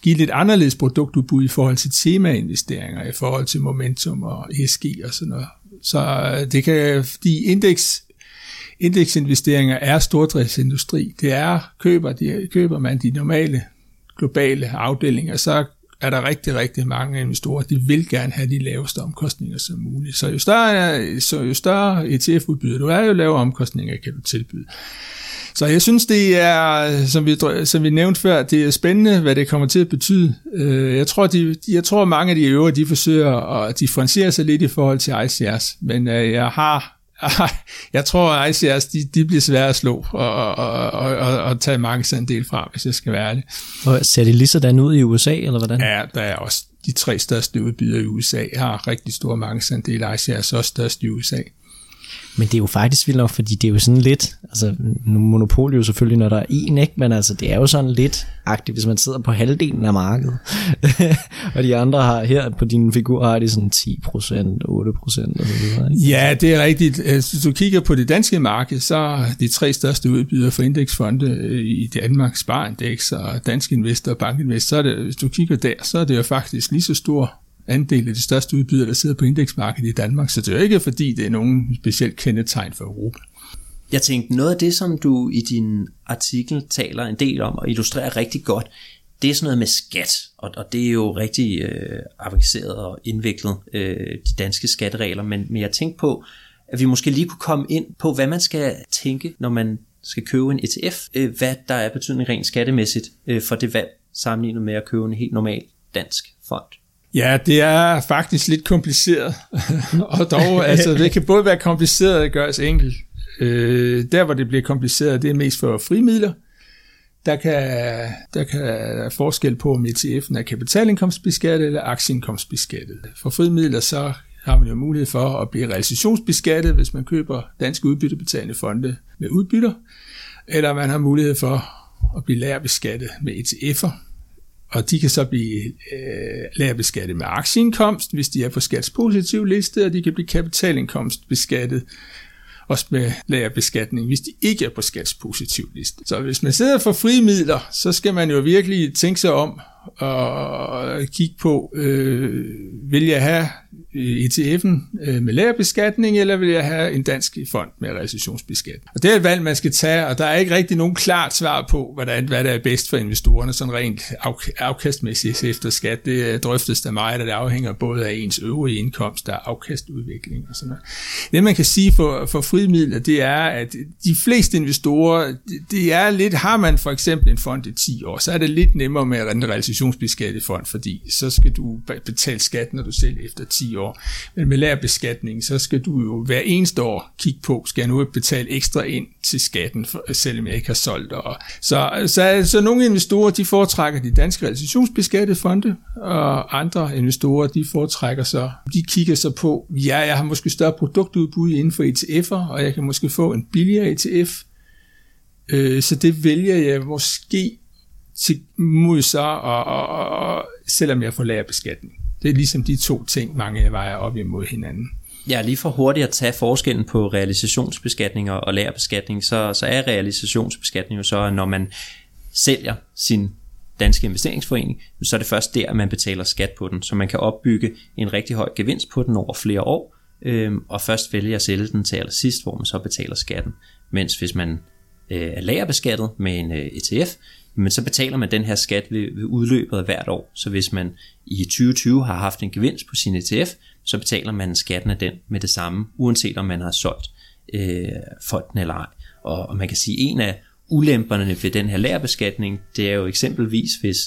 give lidt anderledes produktudbud i forhold til temainvesteringer, i forhold til momentum og ESG og sådan noget. Så det kan, fordi indeks indeksinvesteringer er stordriftsindustri. Det er, køber, de, køber man de normale globale afdelinger, så er der rigtig, rigtig mange investorer, de vil gerne have de laveste omkostninger som muligt. Så jo større, så jo større ETF-udbyder du er, jo lavere omkostninger kan du tilbyde. Så jeg synes, det er, som vi, som vi nævnte før, det er spændende, hvad det kommer til at betyde. Øh, jeg tror, de, jeg tror mange af de øvrige, de forsøger at differentiere sig lidt i forhold til ICRs, men øh, jeg har jeg tror, at ICRs, de, de bliver svære at slå og, og, og, og, og tage markedsandel fra, hvis jeg skal være ærlig. Og ser det lige sådan ud i USA, eller hvordan? Ja, der er også de tre største udbydere i USA, har rigtig store markedsandel. ICRs er også størst i USA. Men det er jo faktisk vildt nok, fordi det er jo sådan lidt, altså nu monopol jo selvfølgelig, når der er en, ikke? men altså det er jo sådan lidt agtigt, hvis man sidder på halvdelen af markedet. og de andre har her på din figur har de sådan 10%, 8% og så videre. Ikke? Ja, det er rigtigt. Øh, hvis du kigger på det danske marked, så er de tre største udbydere for indeksfonde øh, i Danmark, Sparindex og Dansk Investor og Bankinvest, så er det, hvis du kigger der, så er det jo faktisk lige så stor andel af de største udbydere, der sidder på indeksmarkedet i Danmark, så det er jo ikke fordi, det er nogen specielt kendetegn for Europa. Jeg tænkte, noget af det, som du i din artikel taler en del om og illustrerer rigtig godt, det er sådan noget med skat, og, og det er jo rigtig øh, avanceret og indviklet, øh, de danske skatteregler, men, men jeg tænkte på, at vi måske lige kunne komme ind på, hvad man skal tænke, når man skal købe en ETF, øh, hvad der er betydning rent skattemæssigt øh, for det valg, sammenlignet med at købe en helt normal dansk fond. Ja, det er faktisk lidt kompliceret, og dog, altså, det kan både være kompliceret og gøres enkelt. Øh, der, hvor det bliver kompliceret, det er mest for frimidler. Der kan, der kan være forskel på, om ETF'en er kapitalindkomstbeskattet eller aktieindkomstbeskattet. For frimidler, så har man jo mulighed for at blive realisationsbeskattet, hvis man køber danske udbyttebetalende fonde med udbytter, eller man har mulighed for at blive lærbeskattet med ETF'er, og de kan så blive øh, lærbeskattet med aktieindkomst, hvis de er på skatspositiv liste, og de kan blive kapitalindkomst beskattet også med lagerbeskatning, hvis de ikke er på skatspositiv liste. Så hvis man sidder for frie midler, så skal man jo virkelig tænke sig om og kigge på, øh, vil jeg have øh, ETF'en øh, med lærerbeskatning, eller vil jeg have en dansk fond med recessionsbeskatning? Og det er et valg, man skal tage, og der er ikke rigtig nogen klart svar på, hvordan, hvad der er bedst for investorerne, sådan rent afkastmæssigt efter skat. Det øh, drøftes der meget, og det afhænger både af ens øvrige indkomst og afkastudvikling og sådan noget. Det man kan sige for, for frimidler, det er, at de fleste investorer, det er lidt, har man for eksempel en fond i 10 år, så er det lidt nemmere med at fond, fordi så skal du betale skat, når du selv efter 10 år. Men med lærerbeskatningen, så skal du jo hver eneste år kigge på, skal jeg nu betale ekstra ind til skatten, selvom jeg ikke har solgt. Og så, så, så nogle investorer, de foretrækker de danske realisationsbeskattede fonde, og andre investorer, de foretrækker så, de kigger så på, ja, jeg har måske større produktudbud inden for ETF'er, og jeg kan måske få en billigere ETF, øh, så det vælger jeg måske til mod så, og, og, og, selvom jeg får lærerbeskatning. Det er ligesom de to ting, mange vejer op imod hinanden. Ja, lige for hurtigt at tage forskellen på realisationsbeskatning og lærerbeskatning, så, så er realisationsbeskatning jo så, når man sælger sin danske investeringsforening, så er det først der, man betaler skat på den, så man kan opbygge en rigtig høj gevinst på den over flere år, øh, og først vælge at sælge den til allersidst, hvor man så betaler skatten. Mens hvis man øh, er lagerbeskattet med en øh, ETF, men så betaler man den her skat ved, ved udløbet af hvert år. Så hvis man i 2020 har haft en gevinst på sin ETF, så betaler man skatten af den med det samme, uanset om man har solgt øh, fonden eller ej. Og, og man kan sige, at en af ulemperne ved den her lærbeskatning, det er jo eksempelvis, hvis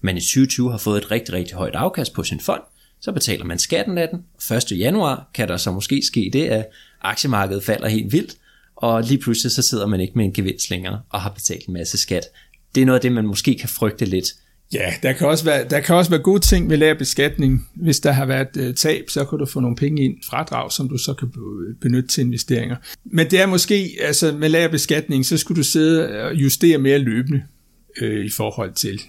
man i 2020 har fået et rigtig, rigtig højt afkast på sin fond, så betaler man skatten af den. 1. januar kan der så måske ske det, at aktiemarkedet falder helt vildt, og lige pludselig så sidder man ikke med en gevinst længere og har betalt en masse skat. Det er noget af det, man måske kan frygte lidt. Ja, der kan også være, der kan også være gode ting med lav beskatning. Hvis der har været øh, tab, så kan du få nogle penge ind fradrag, som du så kan benytte til investeringer. Men det er måske, altså med lav beskatning, så skulle du sidde og justere mere løbende øh, i forhold til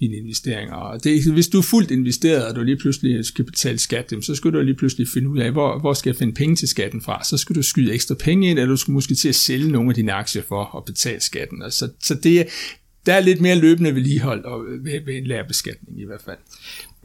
dine investeringer. Og det, hvis du er fuldt investeret, og du lige pludselig skal betale skat, så skal du lige pludselig finde ud af, hvor, hvor skal jeg finde penge til skatten fra. Så skal du skyde ekstra penge ind, eller du skal måske til at sælge nogle af dine aktier for at betale skatten. Og så, så det, der er lidt mere løbende vedligehold og ved, ved en lærebeskatning i hvert fald.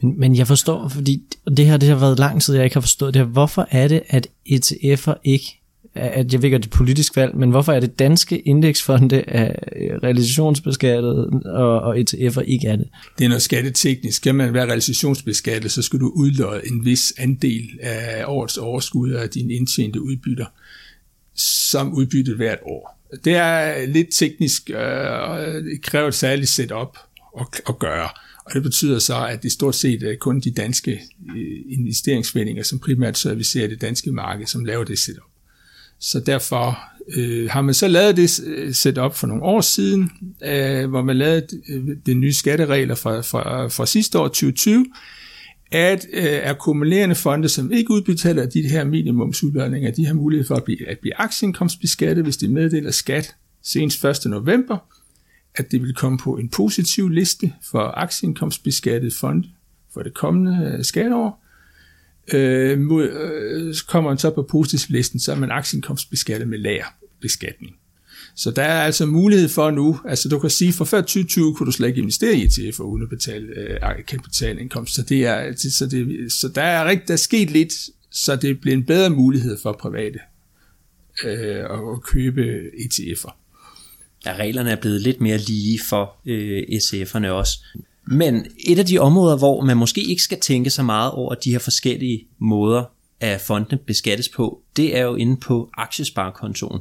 Men, men jeg forstår, fordi det her det har været lang tid, jeg ikke har forstået det her. Hvorfor er det, at ETF'er ikke at jeg ved ikke, det er politisk valg, men hvorfor er det danske indeksfonde af realisationsbeskattet, og, og ETF'er ikke er det? Det er noget skatteteknisk. Skal man være realisationsbeskattet, så skal du udløje en vis andel af årets overskud af dine indtjente udbytter som udbyttet hvert år. Det er lidt teknisk, øh, og det kræver et særligt setup at, at gøre. Og det betyder så, at det stort set er kun de danske øh, som primært servicerer det danske marked, som laver det setup. Så derfor øh, har man så lavet det øh, setup for nogle år siden, øh, hvor man lavede øh, de nye skatteregler fra, fra, fra sidste år, 2020, at øh, akkumulerende fonde, som ikke udbetaler de her minimumsudlønninger, de har mulighed for at blive, at blive aktieindkomstbeskattet, hvis de meddeler skat senest 1. november, at det vil komme på en positiv liste for aktieindkomstbeskattet fond for det kommende øh, skatteår, Øh, mod, øh, kommer man så på positivlisten, så er man aktieindkomstbeskattet med lagerbeskatning. Så der er altså mulighed for nu, altså du kan sige, for før 2020 kunne du slet ikke investere i ETF'er uden at betale øh, kapitalindkomst, så, det er, så, det, så der er rigtig, der er sket lidt, så det bliver en bedre mulighed for private øh, at købe ETF'er. Ja, reglerne er blevet lidt mere lige for øh, ETF'erne også. Men et af de områder, hvor man måske ikke skal tænke så meget over de her forskellige måder, at fondene beskattes på, det er jo inde på aktiesparekontoen.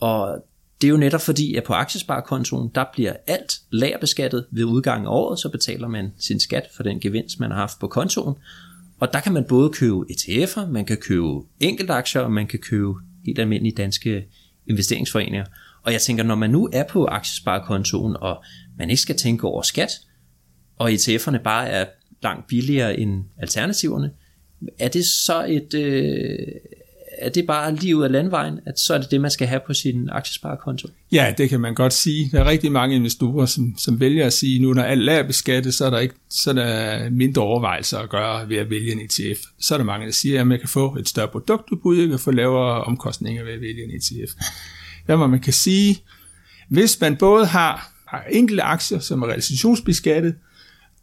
Og det er jo netop fordi, at på aktiesparekontoen, der bliver alt lagerbeskattet ved udgangen af året, så betaler man sin skat for den gevinst, man har haft på kontoen. Og der kan man både købe ETF'er, man kan købe enkeltaktier, og man kan købe helt almindelige danske investeringsforeninger. Og jeg tænker, når man nu er på aktiesparekontoen, og man ikke skal tænke over skat, og ETF'erne bare er langt billigere end alternativerne, er det så et, øh, er det bare lige ud af landvejen, at så er det det, man skal have på sin aktiesparekonto? Ja, det kan man godt sige. Der er rigtig mange investorer, som, som vælger at sige, nu når alt er beskattet, så er der, ikke, så er der mindre overvejelser at gøre ved at vælge en ETF. Så er der mange, der siger, at man kan få et større produktudbud, jeg kan få lavere omkostninger ved at vælge en ETF. Der hvor man kan sige, hvis man både har, har enkelte aktier, som er realisationsbeskattet,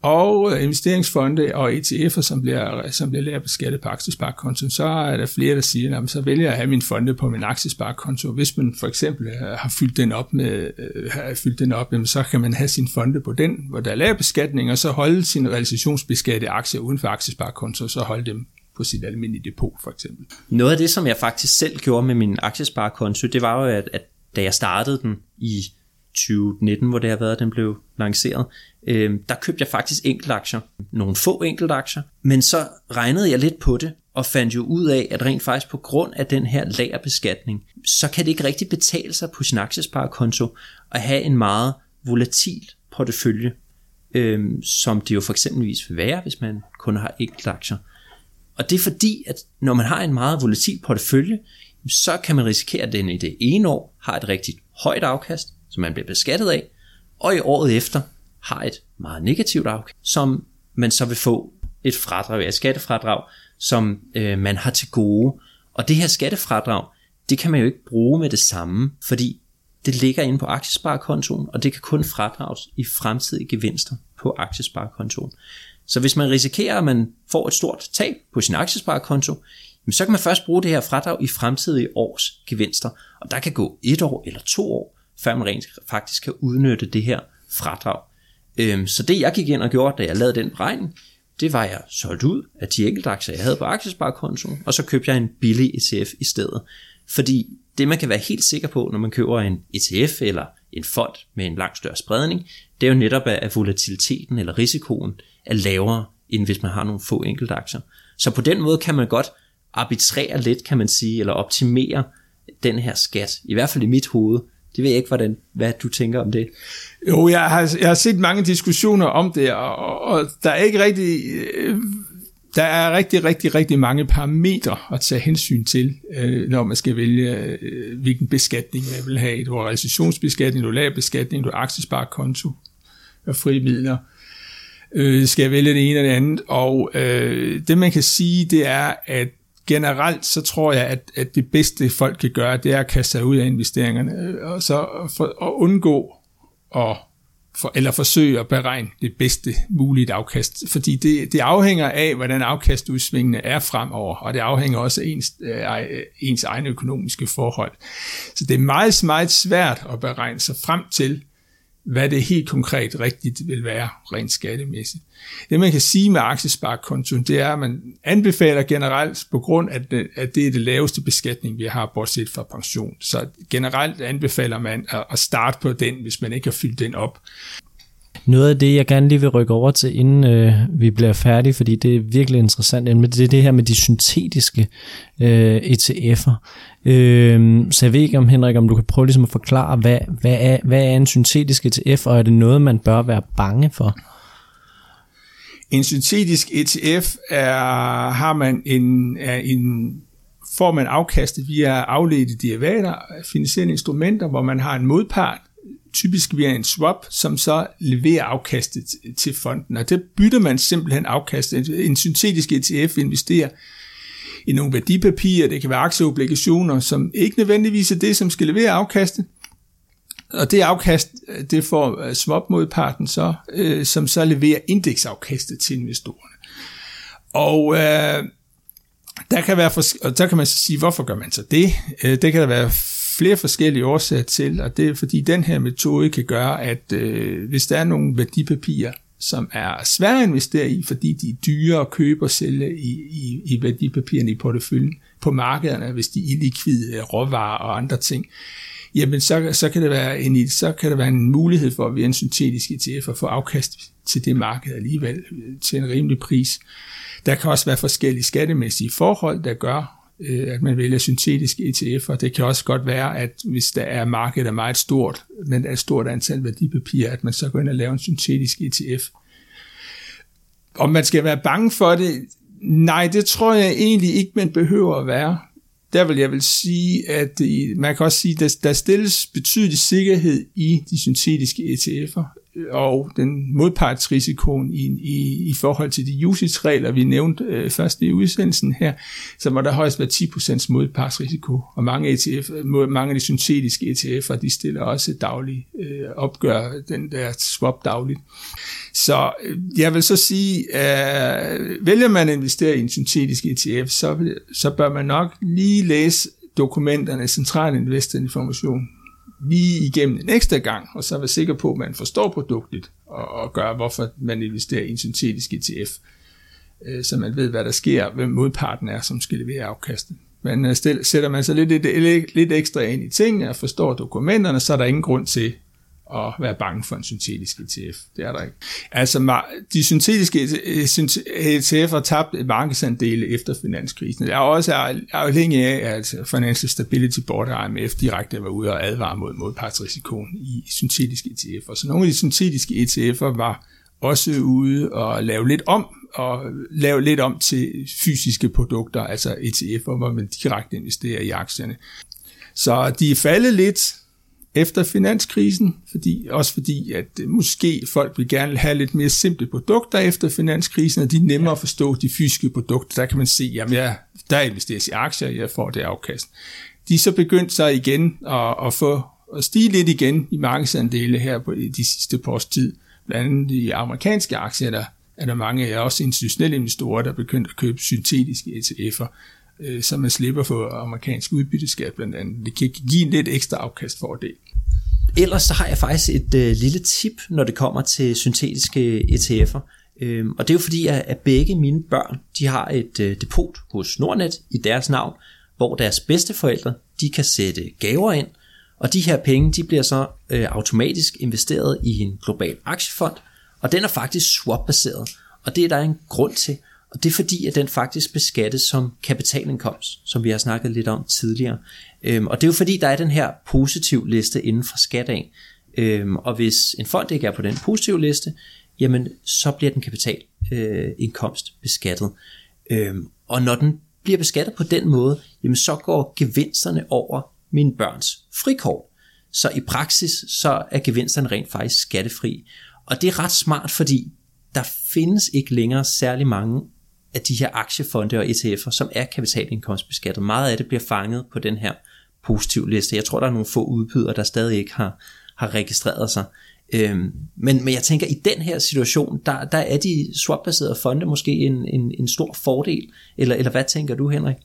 og øh, investeringsfonde og ETF'er, som bliver, som bliver lært beskattet på aktiesparekonto, så er der flere, der siger, at så vælger jeg at have min fonde på min aktiesparekonto. Hvis man for eksempel øh, har fyldt den op, med, øh, har fyldt den op så kan man have sin fonde på den, hvor der er lav beskatning, og så holde sin realisationsbeskattede aktier uden for aktiesparekonto, og så holde dem på sit almindelige depot for eksempel. Noget af det, som jeg faktisk selv gjorde med min aktiesparekonto, det var jo, at, at da jeg startede den i 2019, hvor det har været, at den blev lanceret, øh, der købte jeg faktisk enkeltaktier, nogle få enkeltaktier, men så regnede jeg lidt på det, og fandt jo ud af, at rent faktisk på grund af den her lagerbeskatning, så kan det ikke rigtig betale sig på sin aktiesparekonto at have en meget volatil portefølje, øh, som det jo for eksempelvis vil være, hvis man kun har enkeltaktier. Og det er fordi, at når man har en meget volatil portefølje, så kan man risikere, at den i det ene år har et rigtig højt afkast, som man bliver beskattet af, og i året efter har et meget negativt afkast, som man så vil få et fradrag, et skattefradrag, som øh, man har til gode. Og det her skattefradrag, det kan man jo ikke bruge med det samme, fordi det ligger inde på aktiesparekontoen, og det kan kun fradrages i fremtidige gevinster på aktiesparekontoen. Så hvis man risikerer, at man får et stort tab på sin aktiesparekonto, så kan man først bruge det her fradrag i fremtidige års gevinster, og der kan gå et år eller to år, før man rent faktisk kan udnytte det her fradrag. Øhm, så det jeg gik ind og gjorde, da jeg lavede den beregning, det var, at jeg solgte ud af de enkelte aktier, jeg havde på aktiesparekontoen, og så købte jeg en billig ETF i stedet. Fordi det man kan være helt sikker på, når man køber en ETF eller en fond med en langt større spredning, det er jo netop, at volatiliteten eller risikoen er lavere end hvis man har nogle få enkelte aktier. Så på den måde kan man godt arbitrere lidt, kan man sige, eller optimere den her skat, i hvert fald i mit hoved. Det ved jeg ikke, hvordan, hvad du tænker om det. Jo, jeg har, jeg har set mange diskussioner om det, og, og der er ikke rigtig... Øh, der er rigtig, rigtig, rigtig mange parametre at tage hensyn til, øh, når man skal vælge, øh, hvilken beskatning man vil have. Du har recessionsbeskatning, du har lagerbeskatning, du har aktiesparekonto og frie midler. Øh, skal jeg vælge det ene eller det andet? Og øh, det man kan sige, det er, at generelt så tror jeg, at, at det bedste folk kan gøre, det er at kaste sig ud af investeringerne, øh, og så for, at undgå at for, eller forsøge at beregne det bedste mulige afkast. Fordi det, det afhænger af, hvordan afkastudsvingene er fremover, og det afhænger også af ens, øh, øh ens egne økonomiske forhold. Så det er meget, meget svært at beregne sig frem til, hvad det helt konkret rigtigt vil være rent skattemæssigt. Det man kan sige med aktiesparekontoen, det er, at man anbefaler generelt på grund af, det, at det er det laveste beskatning, vi har, bortset fra pension. Så generelt anbefaler man at starte på den, hvis man ikke har fyldt den op. Noget af det, jeg gerne lige vil rykke over til, inden øh, vi bliver færdige, fordi det er virkelig interessant, det er det her med de syntetiske øh, ETF'er. Øh, så jeg ved ikke om, Henrik, om du kan prøve ligesom at forklare, hvad, hvad, er, hvad er en syntetisk ETF, og er det noget, man bør være bange for? En syntetisk ETF er, har man en, er en får man afkastet via afledte derivater, finansielle instrumenter, hvor man har en modpart, typisk via en swap, som så leverer afkastet til fonden. Og det bytter man simpelthen afkastet. En syntetisk ETF investerer i nogle værdipapirer, det kan være aktieobligationer, som ikke nødvendigvis er det, som skal levere afkastet. Og det afkast, det får øh, swap-modparten så, øh, som så leverer indeksafkastet til investorerne. Og øh, der kan, være og der kan man så sige, hvorfor gør man så det? Øh, det kan der være flere forskellige årsager til, og det er fordi den her metode kan gøre, at øh, hvis der er nogle værdipapirer, som er svære at investere i, fordi de er dyre at købe og sælge i, i, i værdipapirerne i porteføljen på markederne, hvis de er illikvide øh, råvarer og andre ting, jamen så, så, kan det være en, så kan der være en mulighed for via en syntetisk ETF at få afkast til det marked alligevel øh, til en rimelig pris. Der kan også være forskellige skattemæssige forhold, der gør, Øh, at man vælger syntetiske ETF'er. Det kan også godt være, at hvis der er markedet er meget stort, men der er et stort antal værdipapirer, at man så går ind og laver en syntetisk ETF. Om man skal være bange for det, nej, det tror jeg egentlig ikke, man behøver at være. Der vil jeg vil sige, at øh, man kan også sige, at der stilles betydelig sikkerhed i de syntetiske ETF'er og den modpartsrisikoen i, i, i forhold til de usage-regler, vi nævnte øh, først i udsendelsen her, så må der højst være 10% modpartsrisiko, og mange, ETF, mange af de syntetiske ETF'er, de stiller også dagligt, øh, opgør den der swap dagligt. Så øh, jeg vil så sige, øh, vælger man at investere i en syntetisk ETF, så, så bør man nok lige læse dokumenterne, central investorinformation, lige igennem en ekstra gang, og så være sikker på, at man forstår produktet, og, og gør, hvorfor man investerer i en syntetisk ETF, øh, så man ved, hvad der sker, hvem modparten er, som skal levere afkastet. Men øh, sætter man sig lidt, lidt, lidt ekstra ind i tingene og forstår dokumenterne, så er der ingen grund til at være bange for en syntetisk ETF. Det er der ikke. Altså, de syntetiske ETF'er har tabt markedsandele efter finanskrisen. Det er også afhængig af, at Financial Stability Board og IMF direkte var ude og advare mod modpartsrisikoen i syntetiske ETF'er. Så nogle af de syntetiske ETF'er var også ude og lave lidt om, og lave lidt om til fysiske produkter, altså ETF'er, hvor man direkte investerer i aktierne. Så de er faldet lidt, efter finanskrisen, fordi, også fordi, at øh, måske folk vil gerne have lidt mere simple produkter efter finanskrisen, og de er nemmere ja. at forstå de fysiske produkter. Der kan man se, jamen jeg, der investeres i aktier, jeg får det afkast. De er så begyndt så igen at, at få at stige lidt igen i markedsandele her på de sidste par års tid. Blandt andet i amerikanske aktier, der er der mange, også institutionelle investorer, der er begyndt at købe syntetiske ETF'er, øh, så man slipper for amerikansk udbytteskat blandt andet. Det kan give en lidt ekstra afkastfordel. Ellers så har jeg faktisk et øh, lille tip, når det kommer til syntetiske ETF'er. Øhm, og det er jo fordi, at, at begge mine børn de har et øh, depot hos Nordnet i deres navn, hvor deres bedsteforældre de kan sætte gaver ind, og de her penge de bliver så øh, automatisk investeret i en global aktiefond, og den er faktisk swap-baseret. Og det er der en grund til, og det er fordi, at den faktisk beskattes som kapitalindkomst, som vi har snakket lidt om tidligere. Øhm, og det er jo fordi, der er den her positiv liste inden for skat af. Øhm, og hvis en fond ikke er på den positive liste, jamen så bliver den kapitalindkomst øh, beskattet. Øhm, og når den bliver beskattet på den måde, jamen så går gevinsterne over mine børns frikort. Så i praksis, så er gevinsterne rent faktisk skattefri. Og det er ret smart, fordi der findes ikke længere særlig mange af de her aktiefonde og ETF'er, som er kapitalindkomstbeskattet. Meget af det bliver fanget på den her positiv liste. Jeg tror, der er nogle få udbydere, der stadig ikke har, har registreret sig. Øhm, men, men jeg tænker, i den her situation, der, der er de swap-baserede fonde måske en, en, en stor fordel. Eller, eller hvad tænker du, Henrik?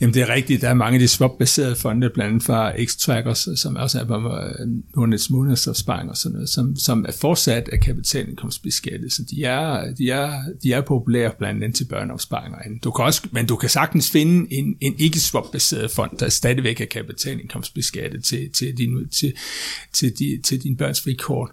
Jamen det er rigtigt, der er mange af de swap-baserede fonde, blandt andet fra X-Trackers, som også er på øh, Nordnets månedsopsparing og sådan noget, som, som er fortsat af kapitalindkomstbeskattet, så de er, de er, de er populære blandt andet til børneopsparinger. Du kan også, men du kan sagtens finde en, en ikke-swap-baseret fond, der stadigvæk er kapitalindkomstbeskattet til, til, din, til, til, de, til din børns frikort.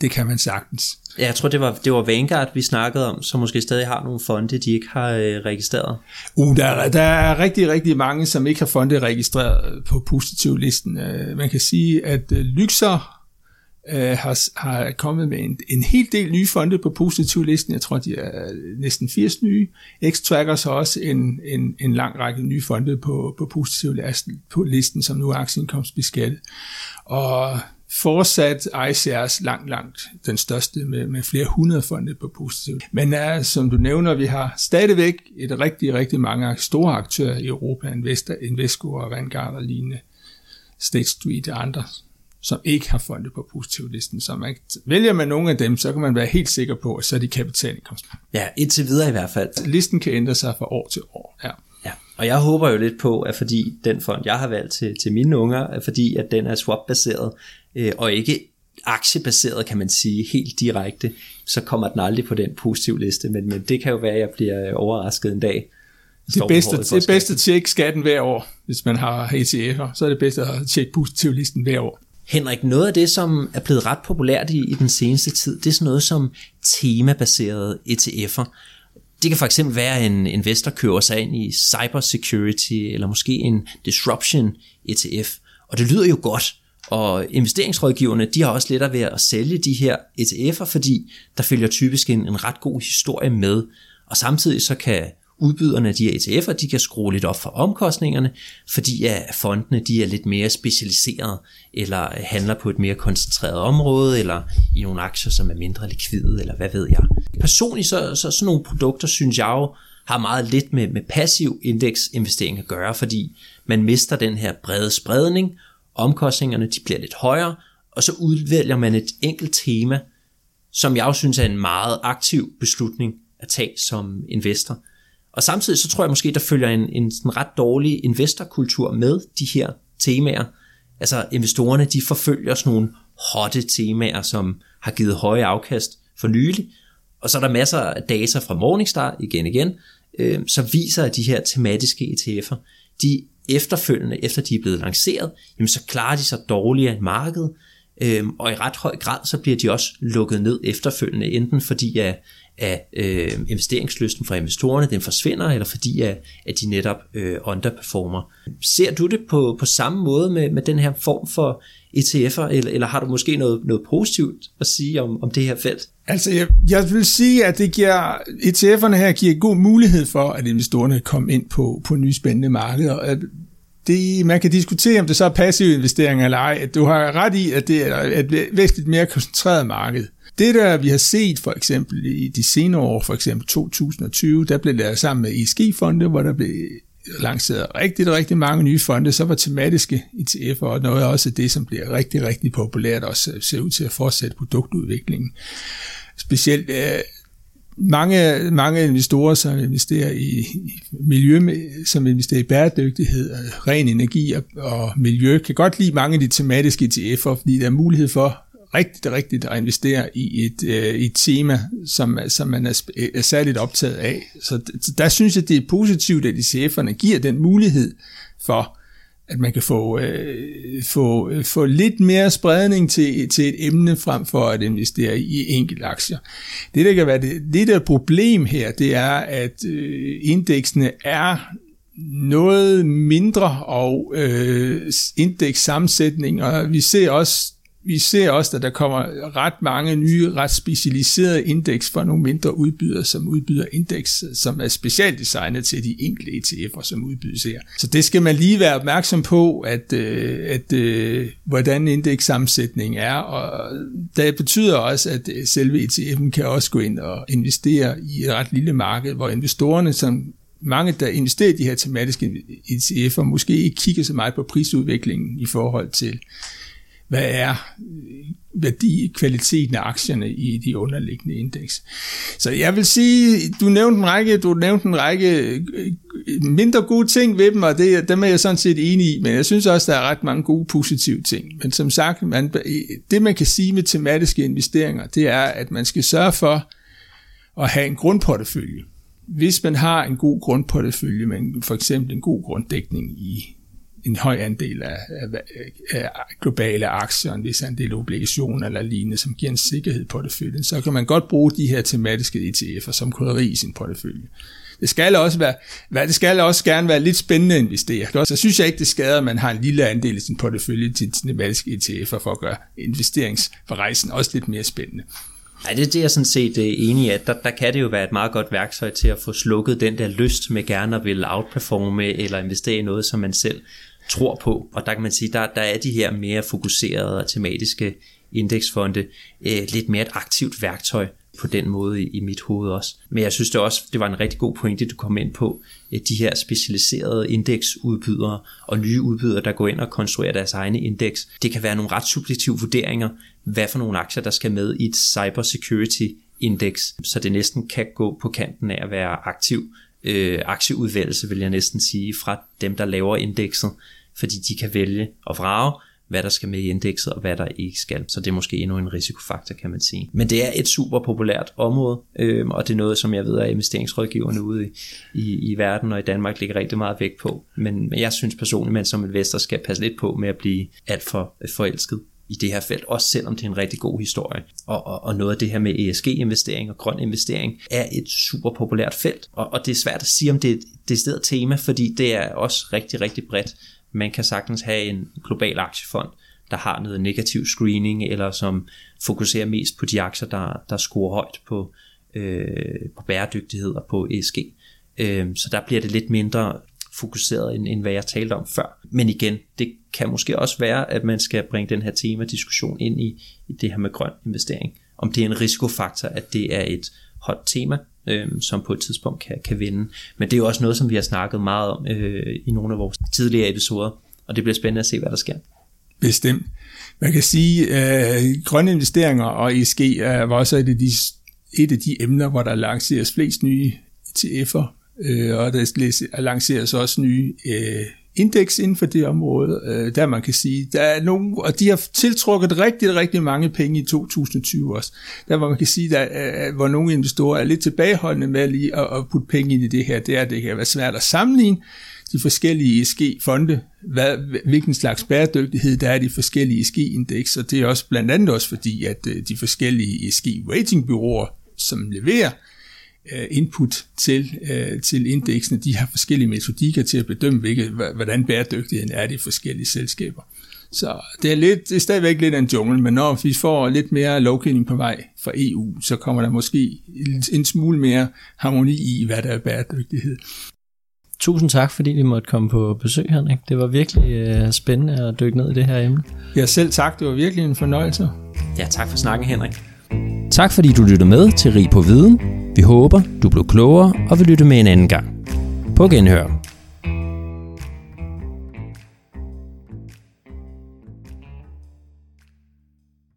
Det kan man sagtens. Ja, jeg tror, det var, det var Vanguard, vi snakkede om, som måske stadig har nogle fonde, de ikke har øh, registreret. Uh, der, er, der er rigtig, rigtig mange, som ikke har fonde registreret øh, på positivlisten. Uh, man kan sige, at øh, uh, Lyxer uh, har, har kommet med en, en hel del nye fonde på positivlisten. Jeg tror, de er næsten 80 nye. X-Trackers har også en, en, en lang række nye fonde på, på positivlisten, på listen, som nu er aktieindkomstbeskattet. Og fortsat ICR's langt, langt den største med, med flere hundrede fonde på positivt. Men er, som du nævner, vi har stadigvæk et rigtig, rigtig mange store aktører i Europa, Investor, Invesco og Vanguard og lignende, State Street og andre, som ikke har fonde på positivlisten. Så man, vælger man nogle af dem, så kan man være helt sikker på, at så er de kapitalindkomst. Ja, indtil videre i hvert fald. Listen kan ændre sig fra år til år. Ja. Ja, og jeg håber jo lidt på, at fordi den fond, jeg har valgt til, til mine unger, er fordi at den er swap-baseret, øh, og ikke aktiebaseret, kan man sige, helt direkte, så kommer den aldrig på den positive liste, men, men det kan jo være, at jeg bliver overrasket en dag. Det bedste, det bedste at tjekke skatten hver år, hvis man har ETF'er, så er det bedste at tjekke positivlisten hver år. Henrik, noget af det, som er blevet ret populært i, i den seneste tid, det er sådan noget som temabaserede ETF'er. Det kan for eksempel være, at en investor køber sig ind i cybersecurity, eller måske en disruption ETF. Og det lyder jo godt, og investeringsrådgiverne, de har også lettere ved at sælge de her ETF'er, fordi der følger typisk en, en ret god historie med. Og samtidig så kan udbyderne af de her ETF'er, de kan skrue lidt op for omkostningerne, fordi at fondene de er lidt mere specialiseret, eller handler på et mere koncentreret område, eller i nogle aktier, som er mindre likvide, eller hvad ved jeg. Personligt så, så sådan nogle produkter, synes jeg jo, har meget lidt med, med passiv indeksinvestering at gøre, fordi man mister den her brede spredning, omkostningerne de bliver lidt højere, og så udvælger man et enkelt tema, som jeg også synes er en meget aktiv beslutning at tage som investor. Og samtidig så tror jeg måske, der følger en, en sådan ret dårlig investorkultur med de her temaer. Altså investorerne, de forfølger sådan nogle hotte temaer, som har givet høje afkast for nylig. Og så er der masser af data fra Morningstar, igen igen, øh, som viser, at de her tematiske ETF'er, de efterfølgende, efter de er blevet lanceret, jamen så klarer de sig dårligere i markedet, øhm, og i ret høj grad, så bliver de også lukket ned efterfølgende, enten fordi at, af øh, investeringslysten fra investorerne den forsvinder, eller fordi at, at de netop øh, underperformer. Ser du det på, på samme måde med, med den her form for ETF'er, eller, eller har du måske noget, noget positivt at sige om, om det her felt? Altså, jeg, jeg vil sige, at det giver, ETF'erne her giver god mulighed for, at investorerne kommer ind på, på nye spændende markeder. Det, man kan diskutere, om det så er passive investeringer eller ej. Du har ret i, at det er et væsentligt mere koncentreret marked. Det der vi har set for eksempel i de senere år, for eksempel 2020, der blev der sammen med ESG-fonde, hvor der blev lanceret rigtig, rigtig mange nye fonde, så var tematiske ETF'er og noget også det, som bliver rigtig, rigtig populært, også ser ud til at fortsætte produktudviklingen. Specielt øh, mange, mange investorer, som investerer i miljø, som investerer i bæredygtighed, øh, ren energi og, og miljø, kan godt lide mange af de tematiske ETF'er, fordi der er mulighed for rigtig rigtigt at investere i et, øh, et tema, som, som man er, øh, er særligt optaget af. Så der synes jeg, det er positivt, at ICF'erne giver den mulighed for at man kan få, øh, få, øh, få lidt mere spredning til, til et emne frem for at investere i enkelte aktier. Det, der kan være det, det der problem her, det er, at øh, indeksene er noget mindre og øh, indekssammensætning, og vi ser også vi ser også, at der kommer ret mange nye, ret specialiserede indeks fra nogle mindre udbydere, som udbyder indeks, som er specialdesignet til de enkelte ETF'er, som udbydes her. Så det skal man lige være opmærksom på, at, øh, at, at hvordan indekssammensætningen er, og det betyder også, at øh, selve ETF'en kan også gå ind og investere i et ret lille marked, hvor investorerne, som mange, der investerer i de her tematiske ETF'er, måske ikke kigger så meget på prisudviklingen i forhold til hvad er værdi, kvaliteten af aktierne i de underliggende indeks. Så jeg vil sige, du nævnte en række, du nævnte en række øh, mindre gode ting ved dem, og det, dem er jeg sådan set enig i, men jeg synes også, der er ret mange gode positive ting. Men som sagt, man, det man kan sige med tematiske investeringer, det er, at man skal sørge for at have en grundportefølje. Hvis man har en god grundportefølje, men for eksempel en god grunddækning i en høj andel af, af, af globale aktier, en vis andel obligationer eller lignende, som giver en sikkerhed på porteføljen, så kan man godt bruge de her tematiske ETF'er som krydderi i sin portefølje. Det skal også være, det skal også gerne være lidt spændende at investere. Så synes jeg ikke, det skader, at man har en lille andel i sin portefølje til tematiske ETF'er for at gøre investeringsforrejsen også lidt mere spændende. Nej, det er jeg sådan set øh, enig i, at der, der kan det jo være et meget godt værktøj til at få slukket den der lyst med gerne at ville outperforme eller investere i noget, som man selv tror på. Og der kan man sige, der, der er de her mere fokuserede og tematiske indeksfonde øh, lidt mere et aktivt værktøj på den måde i, i mit hoved også. Men jeg synes det også, det var en rigtig god pointe, du kom ind på, at de her specialiserede indeksudbydere og nye udbydere, der går ind og konstruerer deres egne indeks. Det kan være nogle ret subjektive vurderinger, hvad for nogle aktier, der skal med i et cybersecurity indeks, så det næsten kan gå på kanten af at være aktiv øh, aktieudvælgelse, vil jeg næsten sige, fra dem, der laver indekset fordi de kan vælge og vrage, hvad der skal med i indekset og hvad der ikke skal. Så det er måske endnu en risikofaktor, kan man sige. Men det er et super populært område, øh, og det er noget, som jeg ved, at investeringsrådgiverne ude i, i, i verden og i Danmark ligger rigtig meget vægt på. Men, men jeg synes personligt, at man som investor skal passe lidt på med at blive alt for forelsket i det her felt, også selvom det er en rigtig god historie. Og, og, og noget af det her med ESG-investering og grøn investering er et super populært felt, og, og det er svært at sige, om det er et decideret tema, fordi det er også rigtig, rigtig bredt. Man kan sagtens have en global aktiefond, der har noget negativ screening, eller som fokuserer mest på de aktier, der, der scorer højt på, øh, på bæredygtighed og på ESG. Øh, så der bliver det lidt mindre fokuseret, end, end hvad jeg talte om før. Men igen, det kan måske også være, at man skal bringe den her tema-diskussion ind i, i det her med grøn investering. Om det er en risikofaktor, at det er et hot tema, øh, som på et tidspunkt kan, kan vinde. Men det er jo også noget, som vi har snakket meget om øh, i nogle af vores tidligere episoder, og det bliver spændende at se, hvad der sker. Bestemt. Man kan sige, at øh, grønne investeringer og ESG er, var også et af, de, et af de emner, hvor der lanceres flest nye ETF'er, øh, og der lanceres også nye øh, indeks inden for det område, øh, der man kan sige, der er nogen, og de har tiltrukket rigtig, rigtig mange penge i 2020 også, der hvor man kan sige, der øh, øh, hvor nogle investorer er lidt tilbageholdende med lige at, at putte penge ind i det her, det er, at det kan være svært at sammenligne de forskellige ESG-fonde, hvad, hvilken slags bæredygtighed der er i de forskellige ESG-indeks, og det er også blandt andet også fordi, at øh, de forskellige ESG-ratingbyråer, som leverer Øh, input til, øh, til indeksene. De har forskellige metodikker til at bedømme, hvilke, hvordan bæredygtigheden er i de forskellige selskaber. Så det er, lidt, det er stadigvæk lidt af en jungle, men når vi får lidt mere lovgivning på vej fra EU, så kommer der måske en smule mere harmoni i, hvad der er bæredygtighed. Tusind tak, fordi vi måtte komme på besøg, Henrik. Det var virkelig øh, spændende at dykke ned i det her emne. Ja, selv tak. Det var virkelig en fornøjelse. Ja, tak for snakken, Henrik. Tak fordi du lyttede med til Rig på Viden. Vi håber, du blev klogere og vil lytte med en anden gang. På genhør.